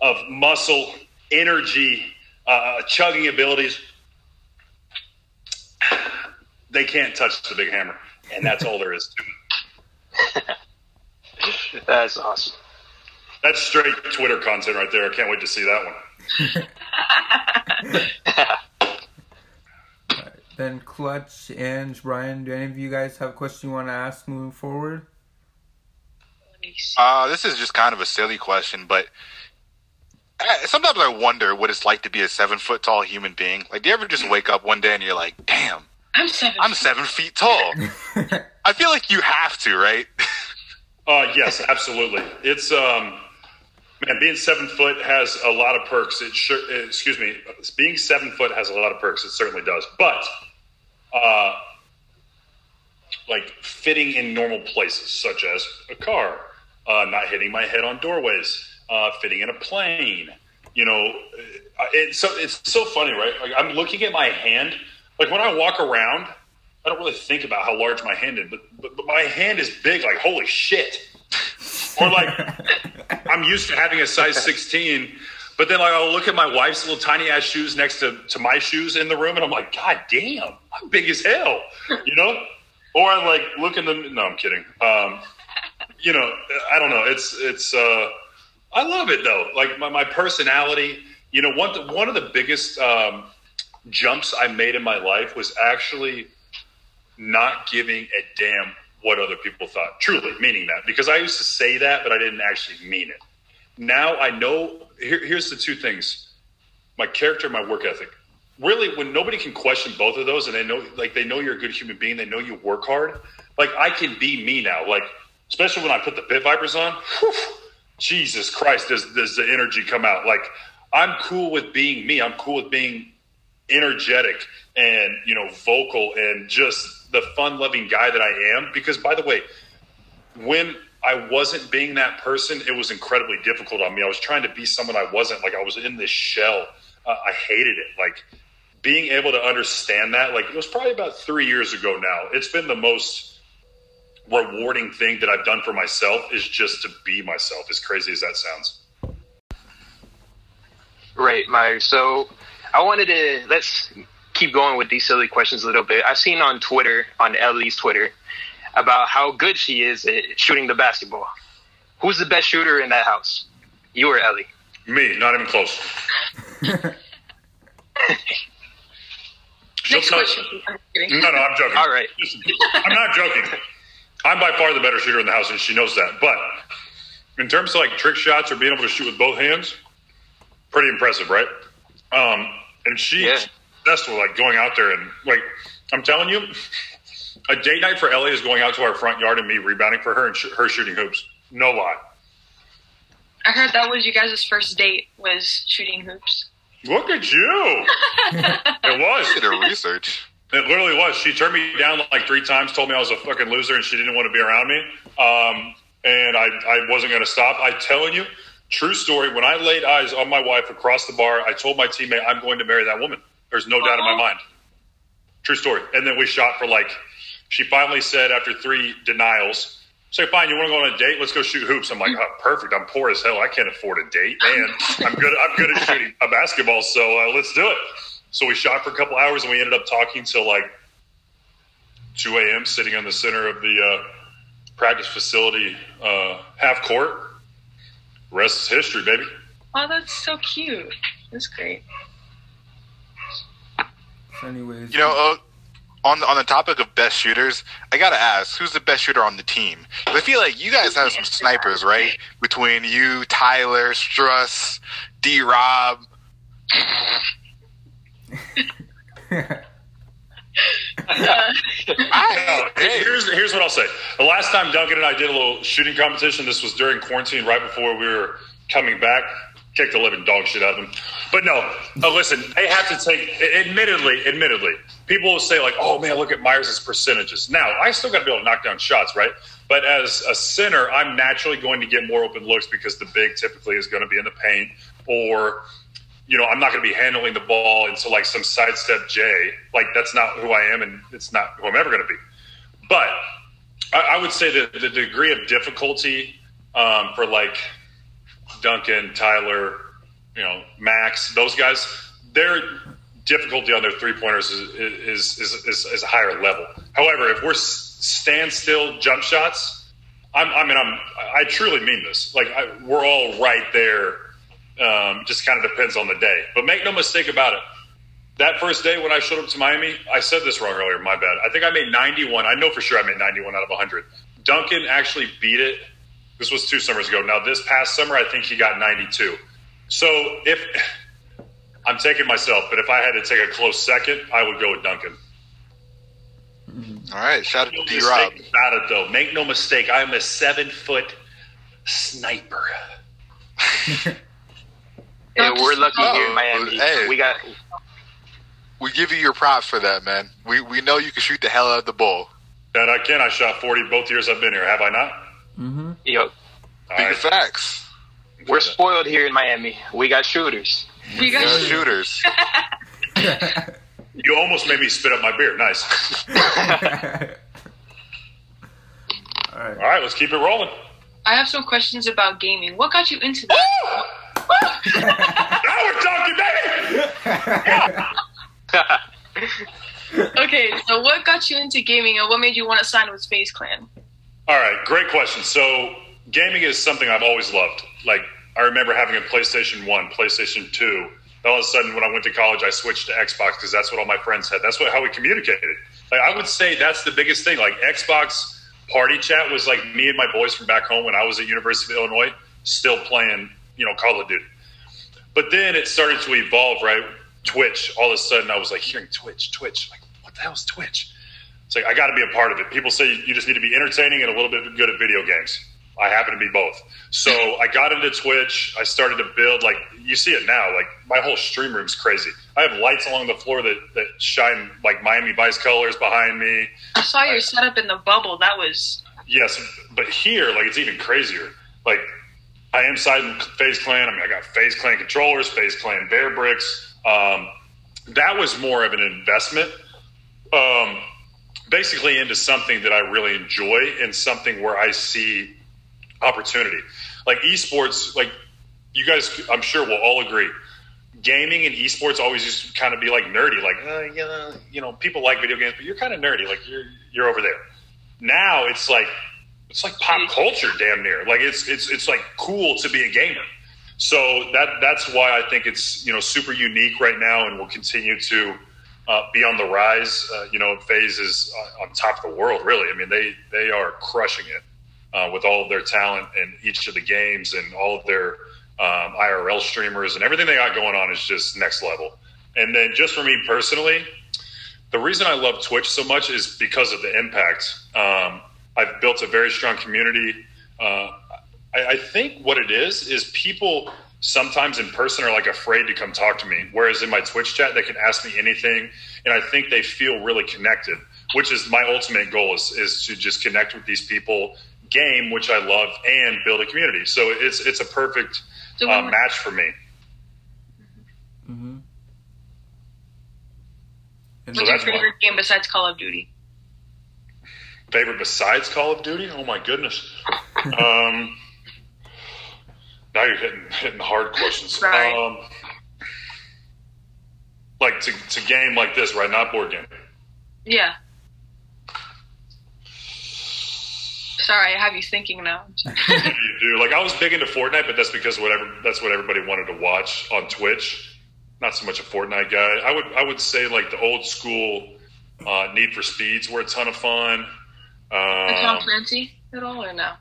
of muscle, energy, uh, chugging abilities. They can't touch the big hammer, and that's all there is to it. that's awesome. That's straight Twitter content right there. I can't wait to see that one. then Clutch and Brian, do any of you guys have a question you want to ask moving forward? Uh, this is just kind of a silly question, but sometimes I wonder what it's like to be a seven foot tall human being. Like, do you ever just wake up one day and you're like, "Damn, I'm seven. I'm seven feet tall." I feel like you have to, right? uh, yes, absolutely. It's um, Man, being seven foot has a lot of perks. It sure, excuse me, being seven foot has a lot of perks. It certainly does. But, uh, like fitting in normal places, such as a car, uh, not hitting my head on doorways, uh, fitting in a plane. You know, uh, it's so it's so funny, right? Like I'm looking at my hand. Like when I walk around, I don't really think about how large my hand is, but, but, but my hand is big. Like holy shit or like, I'm used to having a size 16, but then like I'll look at my wife's little tiny ass shoes next to, to my shoes in the room, and I'm like, God damn, I'm big as hell, you know? Or I like look in the. No, I'm kidding. Um, you know, I don't know. It's it's. Uh, I love it though. Like my, my personality. You know, one one of the biggest um, jumps I made in my life was actually not giving a damn what other people thought. Truly, meaning that. Because I used to say that, but I didn't actually mean it. Now I know, here, here's the two things my character, my work ethic. Really, when nobody can question both of those and they know, like, they know you're a good human being, they know you work hard, like, I can be me now. Like, especially when I put the pit vipers on, whew, Jesus Christ, does, does the energy come out? Like, I'm cool with being me. I'm cool with being energetic and, you know, vocal and just the fun loving guy that I am. Because, by the way, when I wasn't being that person, it was incredibly difficult on me. I was trying to be someone I wasn't. Like I was in this shell. Uh, I hated it. Like being able to understand that, like it was probably about three years ago now. It's been the most rewarding thing that I've done for myself is just to be myself, as crazy as that sounds. Right, Meyers. So I wanted to let's keep going with these silly questions a little bit. I've seen on Twitter, on Ellie's Twitter, about how good she is at shooting the basketball. Who's the best shooter in that house? You or Ellie? Me, not even close. Next no, question. No, no, I'm joking. All right. Listen, I'm not joking. I'm by far the better shooter in the house, and she knows that. But in terms of like trick shots or being able to shoot with both hands, pretty impressive, right? Um, and she's Yeah. that's what like going out there and like I'm telling you, a date night for Ellie is going out to our front yard and me rebounding for her and sh- her shooting hoops. No lie. I heard that was you guys' first date was shooting hoops. Look at you. it was. Did her research. It literally was. She turned me down like three times, told me I was a fucking loser, and she didn't want to be around me. Um, and I, I wasn't going to stop. I'm telling you, true story. When I laid eyes on my wife across the bar, I told my teammate I'm going to marry that woman. There's no doubt in my mind. True story. And then we shot for like. She finally said after three denials, "Say fine, you want to go on a date? Let's go shoot hoops." I'm like, oh, "Perfect. I'm poor as hell. I can't afford a date, and I'm good. I'm good at shooting a basketball. So uh, let's do it." So we shot for a couple hours, and we ended up talking till like 2 a.m. sitting on the center of the uh, practice facility, uh, half court. Rest is history, baby. Oh, that's so cute. That's great. So anyways, You know, uh, on the, on the topic of best shooters, I gotta ask, who's the best shooter on the team? I feel like you guys have some snipers, right? Between you, Tyler, Strus, D. Rob. I, Now, hey, here's here's what I'll say. The last time Duncan and I did a little shooting competition, this was during quarantine, right before we were coming back. Kicked the living dog shit out of them. But no, uh, listen, they have to take. Admittedly, admittedly, people will say like, "Oh man, look at Meyers' percentages." Now, I still got to be able to knock down shots, right? But as a center, I'm naturally going to get more open looks because the big typically is going to be in the paint, or you know, I'm not going to be handling the ball into like some sidestep J. Like that's not who I am, and it's not who I'm ever going to be. But I, I would say that the degree of difficulty um, for like Duncan, Tyler, you know, Max, those guys, their difficulty on their three pointers is is, is is is a higher level. However, if we're standstill jump shots, I'm, I mean, I'm I truly mean this. Like I, we're all right there. Um, just kind of depends on the day. But make no mistake about it. That first day when I showed up to Miami, I said this wrong earlier. My bad. I think I made 91. I know for sure I made 91 out of 100. Duncan actually beat it. This was two summers ago. Now this past summer, I think he got 92. So if I'm taking myself, but if I had to take a close second, I would go with Duncan. all right, shout out No to D. Rob. mistake about it, though. Make no mistake. I'm a seven foot sniper. Yeah, we're lucky here in Oh, Miami. hey. We got We give you your props for that, man. We we know you can shoot the hell out of the ball. That I can. I shot 40 both years I've been here. Have I not? Mm-hmm. Yo. All Big right. facts. We're spoiled here in Miami. We got shooters. You They're shooters. You almost made me spit up my beer. Nice. All right. All right, let's keep it rolling. I have some questions about gaming. What got you into that? Talking, baby. Okay, so what got you into gaming and what made you want to sign with FaZe Clan? All right, great question. So, gaming is something I've always loved. Like, I remember having a PlayStation 1, PlayStation 2. Then all of a sudden, when I went to college, I switched to Xbox because that's what all my friends had. That's what how we communicated. Like, I would say that's the biggest thing. Like, Xbox party chat was like me and my boys from back home when I was at University of Illinois, still playing, you know, Call of Duty. But then it started to evolve, right? Twitch. All of a sudden, I was like hearing Twitch, Twitch. Like, what the hell is Twitch? It's like I got to be a part of it. People say you just need to be entertaining and a little bit good at video games. I happen to be both. So I got into Twitch. I started to build like you see it now. Like my whole stream room's crazy. I have lights along the floor that that shine like Miami Vice colors behind me. I saw your setup in the bubble. That was Yes, but here, like it's even crazier. Like I am siding FaZe Clan. I mean, I got FaZe Clan controllers, FaZe Clan Bear Bricks. Um, that was more of an investment, um, basically into something that I really enjoy and something where I see opportunity. Like esports, like you guys, I'm sure will all agree. Gaming and esports always just kind of be like nerdy, like uh, yeah, you know, people like video games, but you're kind of nerdy, like you're you're over there now it's like it's like pop culture damn near like it's it's it's like cool to be a gamer So that that's why I think it's you know super unique right now, and will continue to uh, be on the rise. Uh, you know, FaZe is on top of the world. Really, I mean they they are crushing it uh, with all of their talent in each of the games and all of their um, IRL streamers and everything they got going on is just next level. And then just for me personally, the reason I love Twitch so much is because of the impact. Um, I've built a very strong community. Uh, I, I, think what it is is people sometimes in person are like afraid to come talk to me, whereas in my Twitch chat they can ask me anything, and I think they feel really connected. Which is my ultimate goal is is to just connect with these people, game which I love, and build a community. So it's it's a perfect uh, match for me. Mm-hmm. What's so your favorite game besides Call of Duty? Favorite besides Call of Duty? Oh my goodness. um, now you're hitting hitting hard questions. Right. Um, like to to game like this, right? Not board game. Yeah. Sorry, I have you thinking now. you do. Like I was big into Fortnite, but that's because whatever that's what everybody wanted to watch on Twitch not so much a Fortnite guy. I would I would say like the old school uh, Need for Speeds were a ton of fun. Um, Tom Clancy at all or no?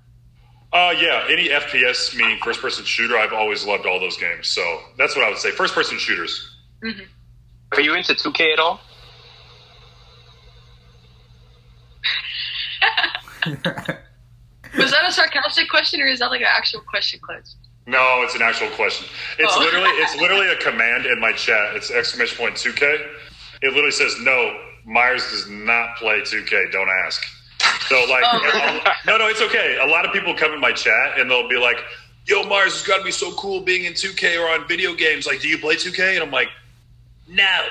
Uh, yeah, any FPS meaning first person shooter. I've always loved all those games. So that's what I would say. First person shooters. Mm-hmm. Are you into 2K at all? Was that a sarcastic question or is that like an actual question, Clutch? No, it's an actual question. It's oh. literally it's literally a command in my chat. It's exclamation point 2K. It literally says no. Meyers does not play 2K. Don't ask. So like, oh. no, no, it's okay. A lot of people come in my chat and they'll be like, "Yo, Mars, it's got to be so cool being in 2K or on video games. Like, do you play 2K?" And I'm like, "No."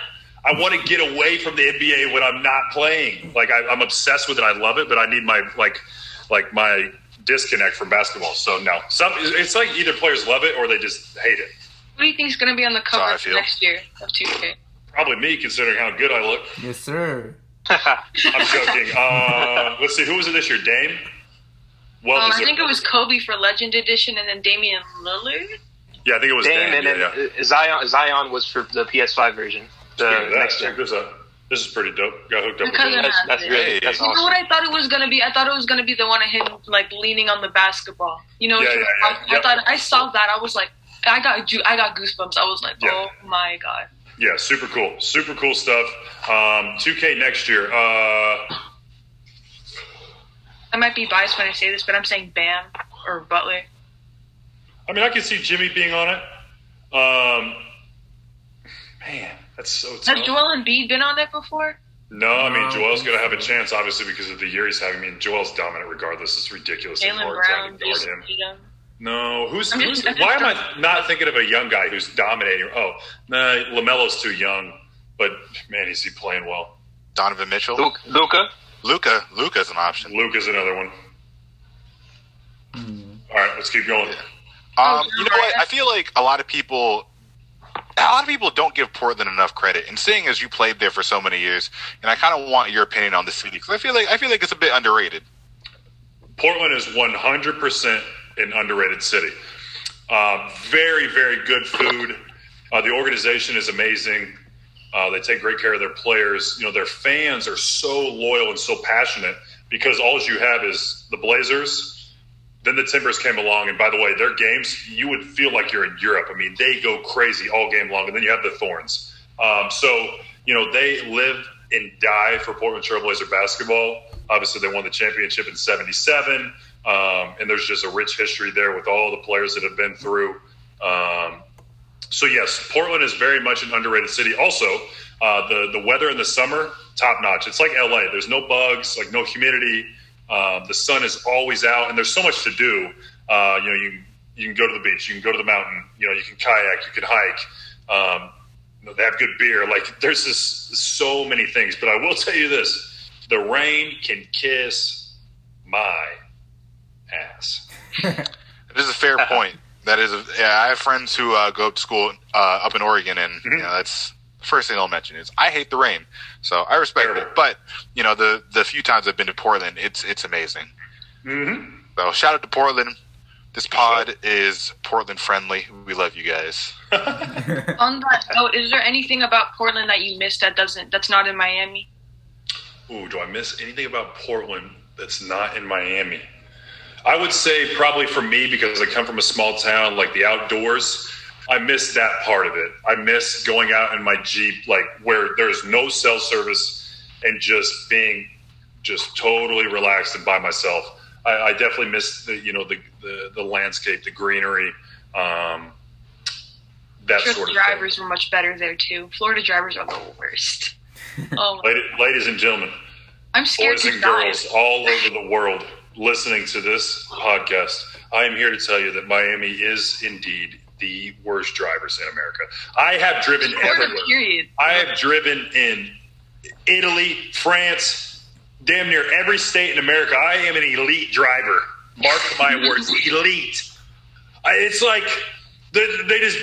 I want to get away from the NBA when I'm not playing. Like I, I'm obsessed with it. I love it, but I need my like like my disconnect from basketball. So no, some it's like either players love it or they just hate it. What do you think is going to be on the cover next year of 2K? Probably me, considering how good I look. Yes, sir. I'm joking. Uh, let's see, who was it this year? Dame. Well, um, I think it was Kobe for Legend Edition, and then Damian Lillard. Yeah, I think it was Dame, Dame and yeah, then yeah. Zion. Zion was for the PS5 version. The next Check this out. This is pretty dope. Got hooked up. With that's, that's really that's You awesome. know what I thought it was gonna be? I thought it was gonna be the one of him like leaning on the basketball. You know? Yeah, yeah, yeah. I, yep. thought I saw that. I was like, I got I got goosebumps. I was like, oh my god. Yeah, super cool. Super cool stuff. Um, 2K next year. Uh, I might be biased when I say this, but I'm saying Bam or Butler. I mean, I can see Jimmy being on it. Um, man, that's so tough. Has Joel Embiid been on that before? No, I mean Joel's going to have a chance, obviously, because of the year he's having. I mean, Joel's dominant regardless. It's ridiculous. Jaylen Brown just him. Him. No, who's, who's why am I not thinking of a young guy who's dominating? Oh, nah, LaMelo's too young, but man, is he playing well? Donovan Mitchell, Luka, Luka, Luka's an option. Luka's another one. Mm. All right, let's keep going. Yeah. Um, you know what? I feel like a lot of people a lot of people don't give Portland enough credit. And seeing as you played there for so many years, and I kind of want your opinion on the city because I feel like I feel like it's a bit underrated. Portland is 100% an underrated city. Uh, very, very good food. Uh, the organization is amazing. Uh, they take great care of their players. You know, their fans are so loyal and so passionate because all you have is the Blazers then the Timbers came along, and by the way, their games you would feel like you're in Europe. I mean, they go crazy all game long, and then you have the Thorns. Um, so you know they live and die for Portland Trailblazer basketball. Obviously, they won the championship in '77, um, and there's just a rich history there with all the players that have been through. Um, so yes, Portland is very much an underrated city. Also, uh, the the weather in the summer top notch. It's like LA. There's no bugs, like no humidity. Um, the sun is always out, and there's so much to do. Uh, you know, you you can go to the beach, you can go to the mountain, you know, you can kayak, you can hike. Um, they have good beer. Like there's just so many things. But I will tell you this: the rain can kiss my ass. it is a fair point. That is, a, yeah. I have friends who uh, go to school uh, up in Oregon, and mm-hmm. you know, that's first thing I'll mention is I hate the rain, so I respect Terrible. it. But you know, the the few times I've been to Portland, it's it's amazing. Mm-hmm. So shout out to Portland. This pod is Portland friendly. We love you guys. On that note, is there anything about Portland that you missed that doesn't that's not in Miami? Ooh, do I miss anything about Portland that's not in Miami? I would say probably for me because I come from a small town, like the outdoors. I miss that part of it. I miss going out in my Jeep, like where there's no cell service and just being just totally relaxed and by myself. I, I definitely miss the you know the, the the landscape, the greenery, um, that Sure, sort the of drivers thing. were much better there too. Florida drivers are the worst. Oh, Ladies, ladies and gentlemen, I'm scared boys to and drive. girls all over the world listening to this podcast, I am here to tell you that Miami is indeed the worst drivers in America. I have driven everywhere. period. I have driven in Italy, France, damn near every state in America. I am an elite driver. Mark my words, elite. I, it's like they, they just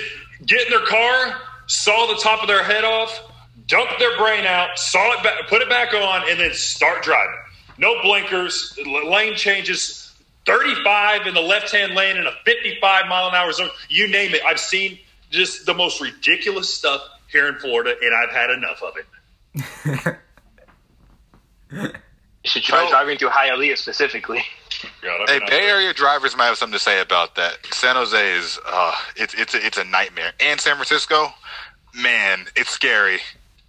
get in their car, saw the top of their head off, dump their brain out, saw it back, put it back on, and then start driving. No blinkers, lane changes, 35 in the left hand lane in a 55 mile an hour zone. You name it. I've seen just the most ridiculous stuff here in Florida, and I've had enough of it. You should try You driving through Hialeah specifically. God, Hey, mean, I- Bay Area drivers might have something to say about that. San Jose is uh, it's it's a, it's a nightmare, and San Francisco, man, it's scary.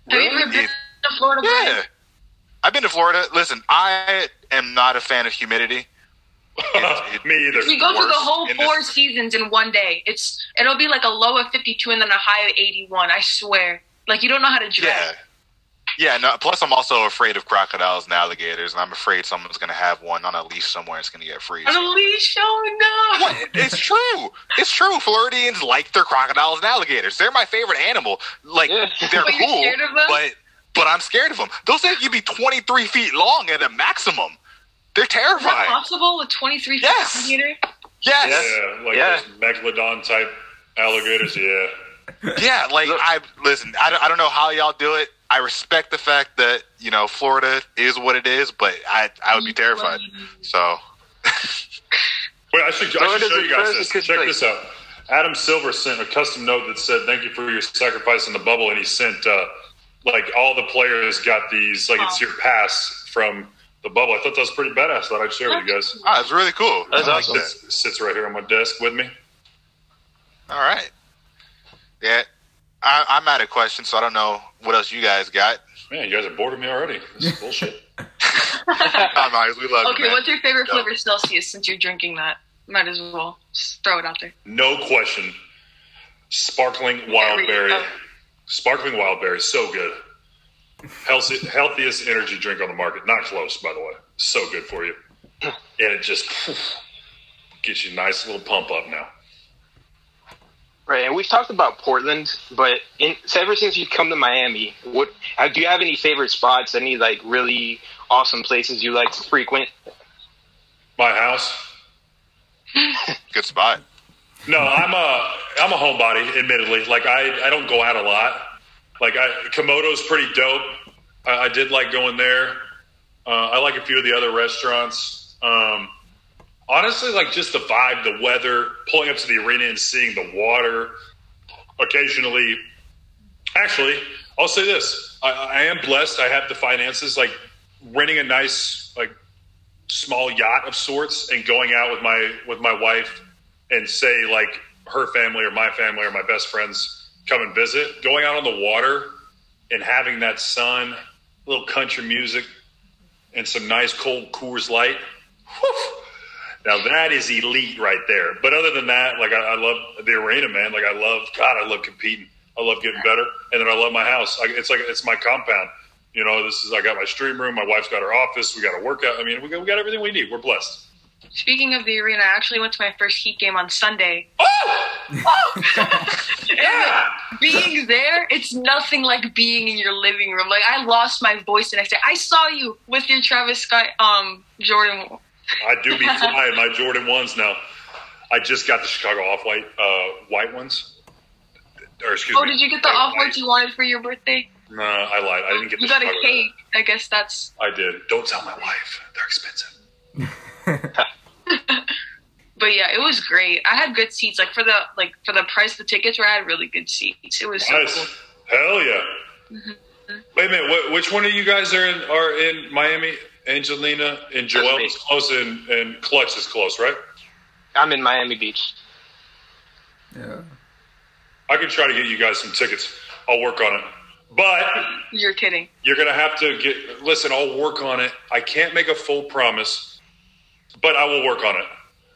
Have you ever been It- to Florida? Yeah, I've been to Florida. Listen, I am not a fan of humidity. It- it- Me either. You go through the whole four this- seasons in one day. It's it'll be like a low of fifty two and then a high of eighty one. I swear. Like you don't know how to drive. Yeah. Yeah, no, plus I'm also afraid of crocodiles and alligators, and I'm afraid someone's going to have one on a leash somewhere and it's going to get freezed. On a leash? Oh no! What? It's true. It's true. Floridians like their crocodiles and alligators. They're my favorite animal. Like Yeah. they're But you're cool, scared of them? but but I'm scared of them. Those things could be 23 feet long at a maximum. They're Is that terrifying. possible with twenty three feet Yes. meter? Yes. Yeah, like Yeah. those megalodon type alligators. Yeah. Yeah. Like I listen. I don't, I don't know how y'all do it. I respect the fact that you know Florida is what it is, but I I would be terrified. So Wait, I should, I should show you guys this. Check place. this out. Adam Silver sent a custom note that said, "Thank you for your sacrifice in the bubble," and he sent uh, like all the players got these like it's your pass from the bubble. I thought that was pretty badass. Thought I'd share with you guys. ah, it's really cool. That's I like awesome. that. Sits, sits right here on my desk with me. All right. Yeah. I, I'm out of questions, so I don't know what else you guys got. Man, you guys are bored of me already. This is bullshit. Come on, we love you, Okay, man. what's your favorite No. flavor Celsius since you're drinking that? Might as well just throw it out there. No question. Sparkling There we wildberry. go. Sparkling wildberry, so good. Healthy, healthiest energy drink on the market. Not close, by the way. So good for you. And it just gets you a nice little pump up now. Right, and we've talked about Portland, but in, so ever since you've come to Miami, what uh, do you have any favorite spots? Any like really awesome places you like to frequent? My house. Good spot. No, I'm a I'm a homebody. Admittedly, like I I don't go out a lot. Like I Komodo's pretty dope. I, I did like going there. Uh, I like a few of the other restaurants. Um, honestly, like just the vibe, the weather, pulling up to the arena and seeing the water. Occasionally, actually, I'll say this: I, I am blessed. I have the finances. Like renting a nice like small yacht of sorts and going out with my with my wife and say like her family or my family or my best friends come and visit going out on the water and having that sun little country music and some nice cold Coors Light. Whew, now that is elite right there. But other than that like I, I love the arena man. Like I love God I love competing. I love getting better. And then I love my house. I, it's like it's my compound. You know this is I got my stream room. My wife's got her office. We got a workout. I mean we got, we got everything we need. We're blessed Speaking of the arena, I actually went to my first Heat game on Sunday. yeah being there, it's nothing like being in your living room. Like I lost my voice the next day. I saw you with your Travis Scott, um, Jordan. I do be flying my Jordan ones now. I just got the Chicago off white uh, white ones. Or excuse Oh, me. did you get the off white. you wanted for your birthday? No, I lied. I didn't get. You the got a Chicago cake. I guess that's. I did. Don't tell my wife. They're expensive. but yeah, it was great. I had good seats. Like for the like for the price of the tickets, where I had really good seats. It was so Nice. cool. Hell yeah. Mm-hmm. Wait a minute. What, which one of you guys are in are in Miami? Angelina and Joel is close, and, and Clutch is close, right? I'm in Miami Beach. Yeah. I can try to get you guys some tickets. I'll work on it. But You're kidding. you're gonna have to get. Listen, I'll work on it. I can't make a full promise, but I will work on it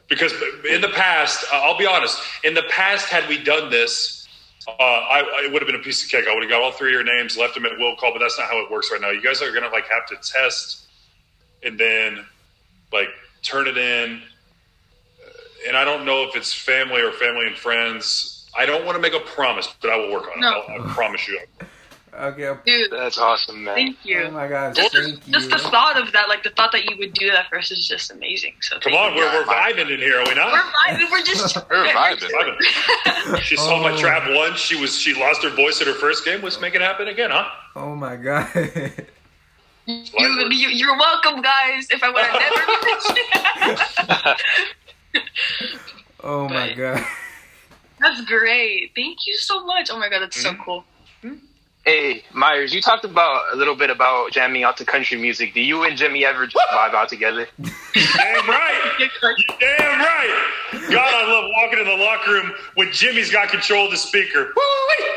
because in the past, I'll be honest. In the past, had we done this, uh, I, it would have been a piece of cake. I would have got all three of your names, left them at will call, but that's not how it works right now. You guys are gonna like have to test and then like turn it in. And I don't know if it's family or family and friends. I don't want to make a promise, but I will work on it. No. I'll, I promise you. Okay. Dude, That's awesome, man. thank you. Oh my god, just, Thank you. just the thought of that, like the thought that you would do that for us is just amazing. So Come on, you. we're, we're vibing in here, are we not? We're vibing. We're just We're vibing. Vibing. She saw my Oh. trap once. She was she lost her voice at her first game. Let's make it happen again, huh? Oh my god. You, you, you're welcome, guys. If I would have never oh my But- god. That's great. Thank you so much. Oh my god, that's Mm-hmm. so cool. Hey, Meyers, you talked about a little bit about jamming out to country music. Do you and Jimmy ever just vibe out together? Damn right. Damn right. God, I love walking in the locker room when Jimmy's got control of the speaker. Woo-wee.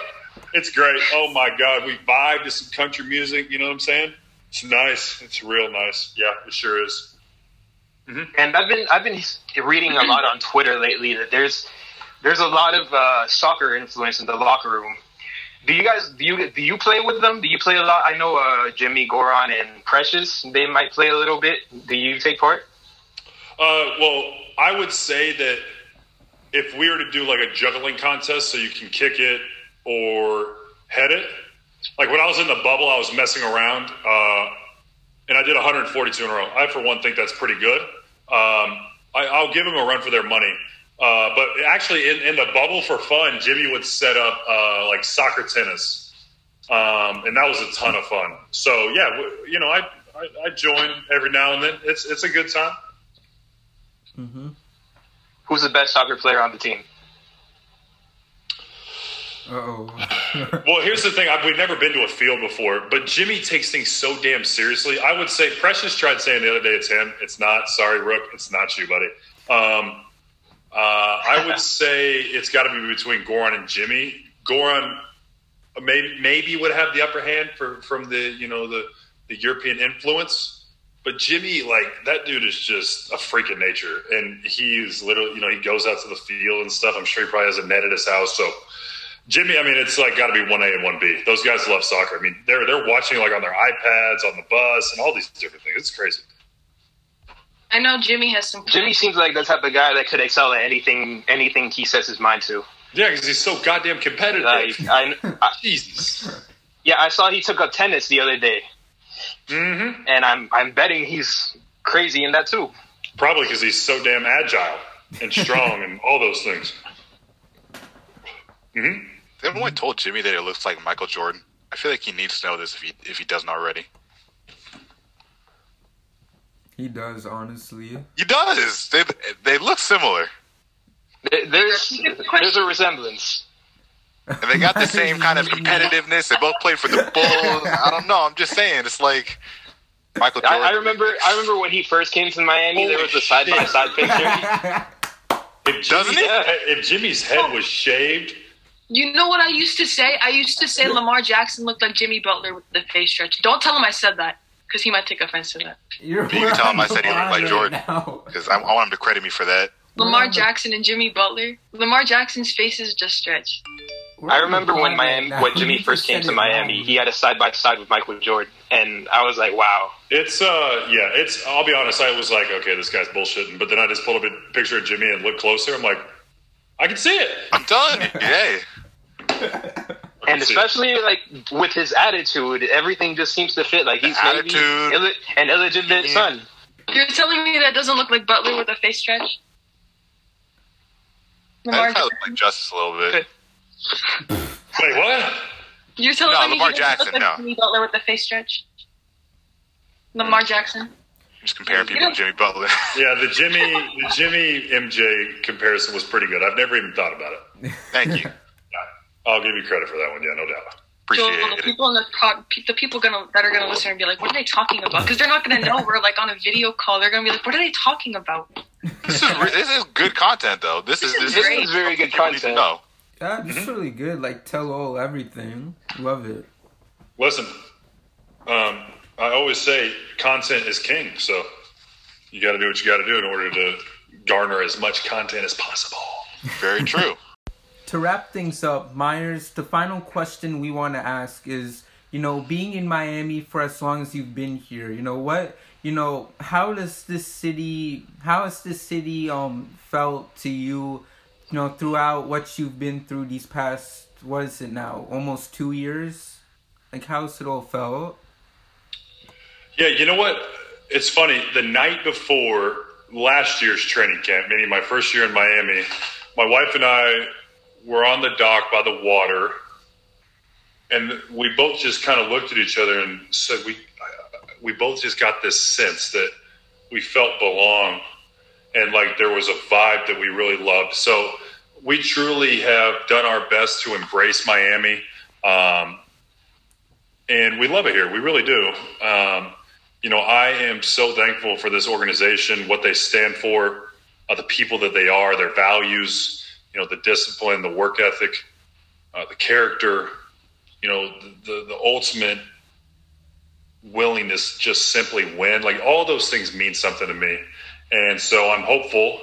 It's great. Oh my God, we vibe to some country music. You know what I'm saying? It's nice. It's real nice. Yeah, it sure is. And I've been I've been reading a lot on Twitter lately that there's there's a lot of uh, soccer influence in the locker room. Do you guys do you do you play with them? Do you play a lot? I know uh, Jimmy Goran and Precious. They might play a little bit. Do you take part? Uh, well, I would say that if we were to do like a juggling contest, so you can kick it or head it. Like when I was in the bubble, I was messing around, uh, and I did 142 in a row. I, for one, think that's pretty good. Um, I, I'll give them a run for their money. Uh, but actually, in, in the bubble for fun, Jimmy would set up uh, like soccer tennis, um, and that was a ton of fun. So yeah, w- you know, I, I I join every now and then. It's it's a good time. Who's the best soccer player on the team? Uh oh. Well, here's the thing. I've, we've never been to a field before, but Jimmy takes things so damn seriously. I would say Precious tried saying the other day it's him. It's not. Sorry, Rook. It's not you, buddy. Um, uh, I would say it's got to be between Goran and Jimmy. Goran maybe maybe would have the upper hand for from the you know the the European influence, but Jimmy like that dude is just a freak of nature, and he is literally you know he goes out to the field and stuff. I'm sure he probably has a net at his house, so. Jimmy, I mean, it's like got to be one A and one B. Those guys love soccer. I mean, they're they're watching like on their iPads, on the bus, and all these different things. It's crazy. I know Jimmy has some. Jimmy seems like the type of guy that could excel at anything anything he sets his mind to. Yeah, because he's so goddamn competitive. Like, I, I, Jesus. yeah, I saw he took up tennis the other day, Mm-hmm. and I'm I'm betting he's crazy in that too. Probably because he's so damn agile and strong and all those things. Mm-hmm. Everyone told Jimmy that it looks like Michael Jordan. I feel like he needs to know this if he if he doesn't already. He does, honestly. He does. They they look similar, There's there's a resemblance. and they got the same kind of competitiveness. They both played for the Bulls. I don't know. I'm just saying. It's like Michael Jordan. I, I remember I remember when he first came to Miami. there was a side by side picture. If Doesn't Jimmy's, he? head, if Jimmy's head was shaved, You know what I used to say? I used to say Lamar Jackson looked like Jimmy Butler with the face stretch. Don't tell him I said that because he might take offense to that. You're You can tell him I said he looked like Jordan. now. because I, I want him to credit me for that. Lamar Jackson and Jimmy Butler. Lamar Jackson's face is just stretched. We're I remember when Miami right when. Jimmy first came to Miami. wrong. He had a side by side with Michael Jordan, and I was like, wow. it's uh yeah, it's. I'll be honest. I was like, okay, this guy's bullshitting. But then I just pulled up a picture of Jimmy and looked closer. I'm like, I can see it. I'm done. you, hey, I can And especially like with his attitude, everything just seems to fit. Like he's The maybe. Ill- an illegitimate son. You're telling me that doesn't look like Butler with a face stretch? I Lamar, kind of look like Justice a little bit. Wait, what? you're telling No, me Lamar doesn't Jackson, look like no. Jimmy Butler with a face stretch? Lamar Jackson. Just comparing people to Jimmy Butler. Yeah, the Jimmy the Jimmy MJ comparison was pretty good. I've never even thought about it. Thank you. I'll give you credit for that one. Yeah, no doubt. So the it. people in the pod, the people gonna that are gonna listen and be like, "What are they talking about?" Because they're not gonna know we're like on a video call. They're gonna be like, "What are they talking about?" This is re- this is good content though. This is this, This is is very good people need to content. know. Yeah, it's really good. Like tell all everything. Love it. Listen, um, I always say content is king, so you got to do what you got to do in order to garner as much content as possible. Very true. To wrap things up, Meyers, the final question we want to ask is, you know, being in Miami for as long as you've been here, you know, what, you know, how does this city, how has this city um felt to you, you know, throughout what you've been through these past, what is it now, almost two years? Like, how's it all felt? Yeah, you know what? It's funny. The night before last year's training camp, meaning my first year in Miami, my wife and I were on the dock by the water, and we both just kind of looked at each other and said, "We, we both just got this sense that we felt belong, and like there was a vibe that we really loved." So we truly have done our best to embrace Miami. Um, and we love it here. We really do. Um, you know, I am so thankful for this organization, what they stand for, uh, the people that they are, their values, you know, the discipline, the work ethic, uh, the character, you know, the, the, the ultimate willingness just simply win. Like all those things mean something to me. And so I'm hopeful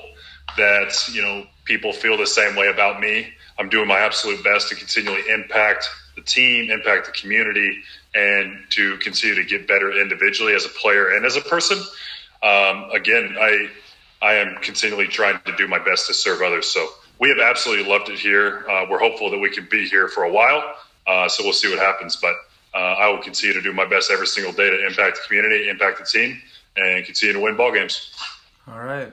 that, you know, people feel the same way about me. I'm doing my absolute best to continually impact the team, impact the community, and to continue to get better individually as a player and as a person. Um, again, I I am continually trying to do my best to serve others. So we have absolutely loved it here. Uh, we're hopeful that we can be here for a while. Uh, so we'll see what happens. But uh, I will continue to do my best every single day to impact the community, impact the team, and continue to win ball games. All right.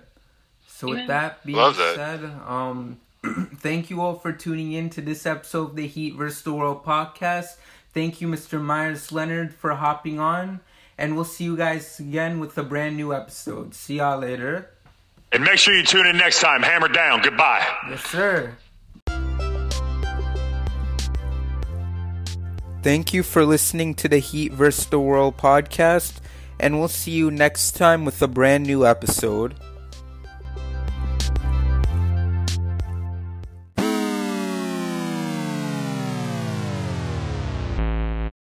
So with that being Love that. said, um, thank you all for tuning in to this episode of the Heat vs. the World podcast. Thank you, Mr. Meyers Leonard, for hopping on, and we'll see you guys again with a brand new episode. See y'all later. And make sure you tune in next time. Hammer down. Goodbye. Yes, sir. Thank you for listening to the Heat vs. the World podcast, and we'll see you next time with a brand new episode.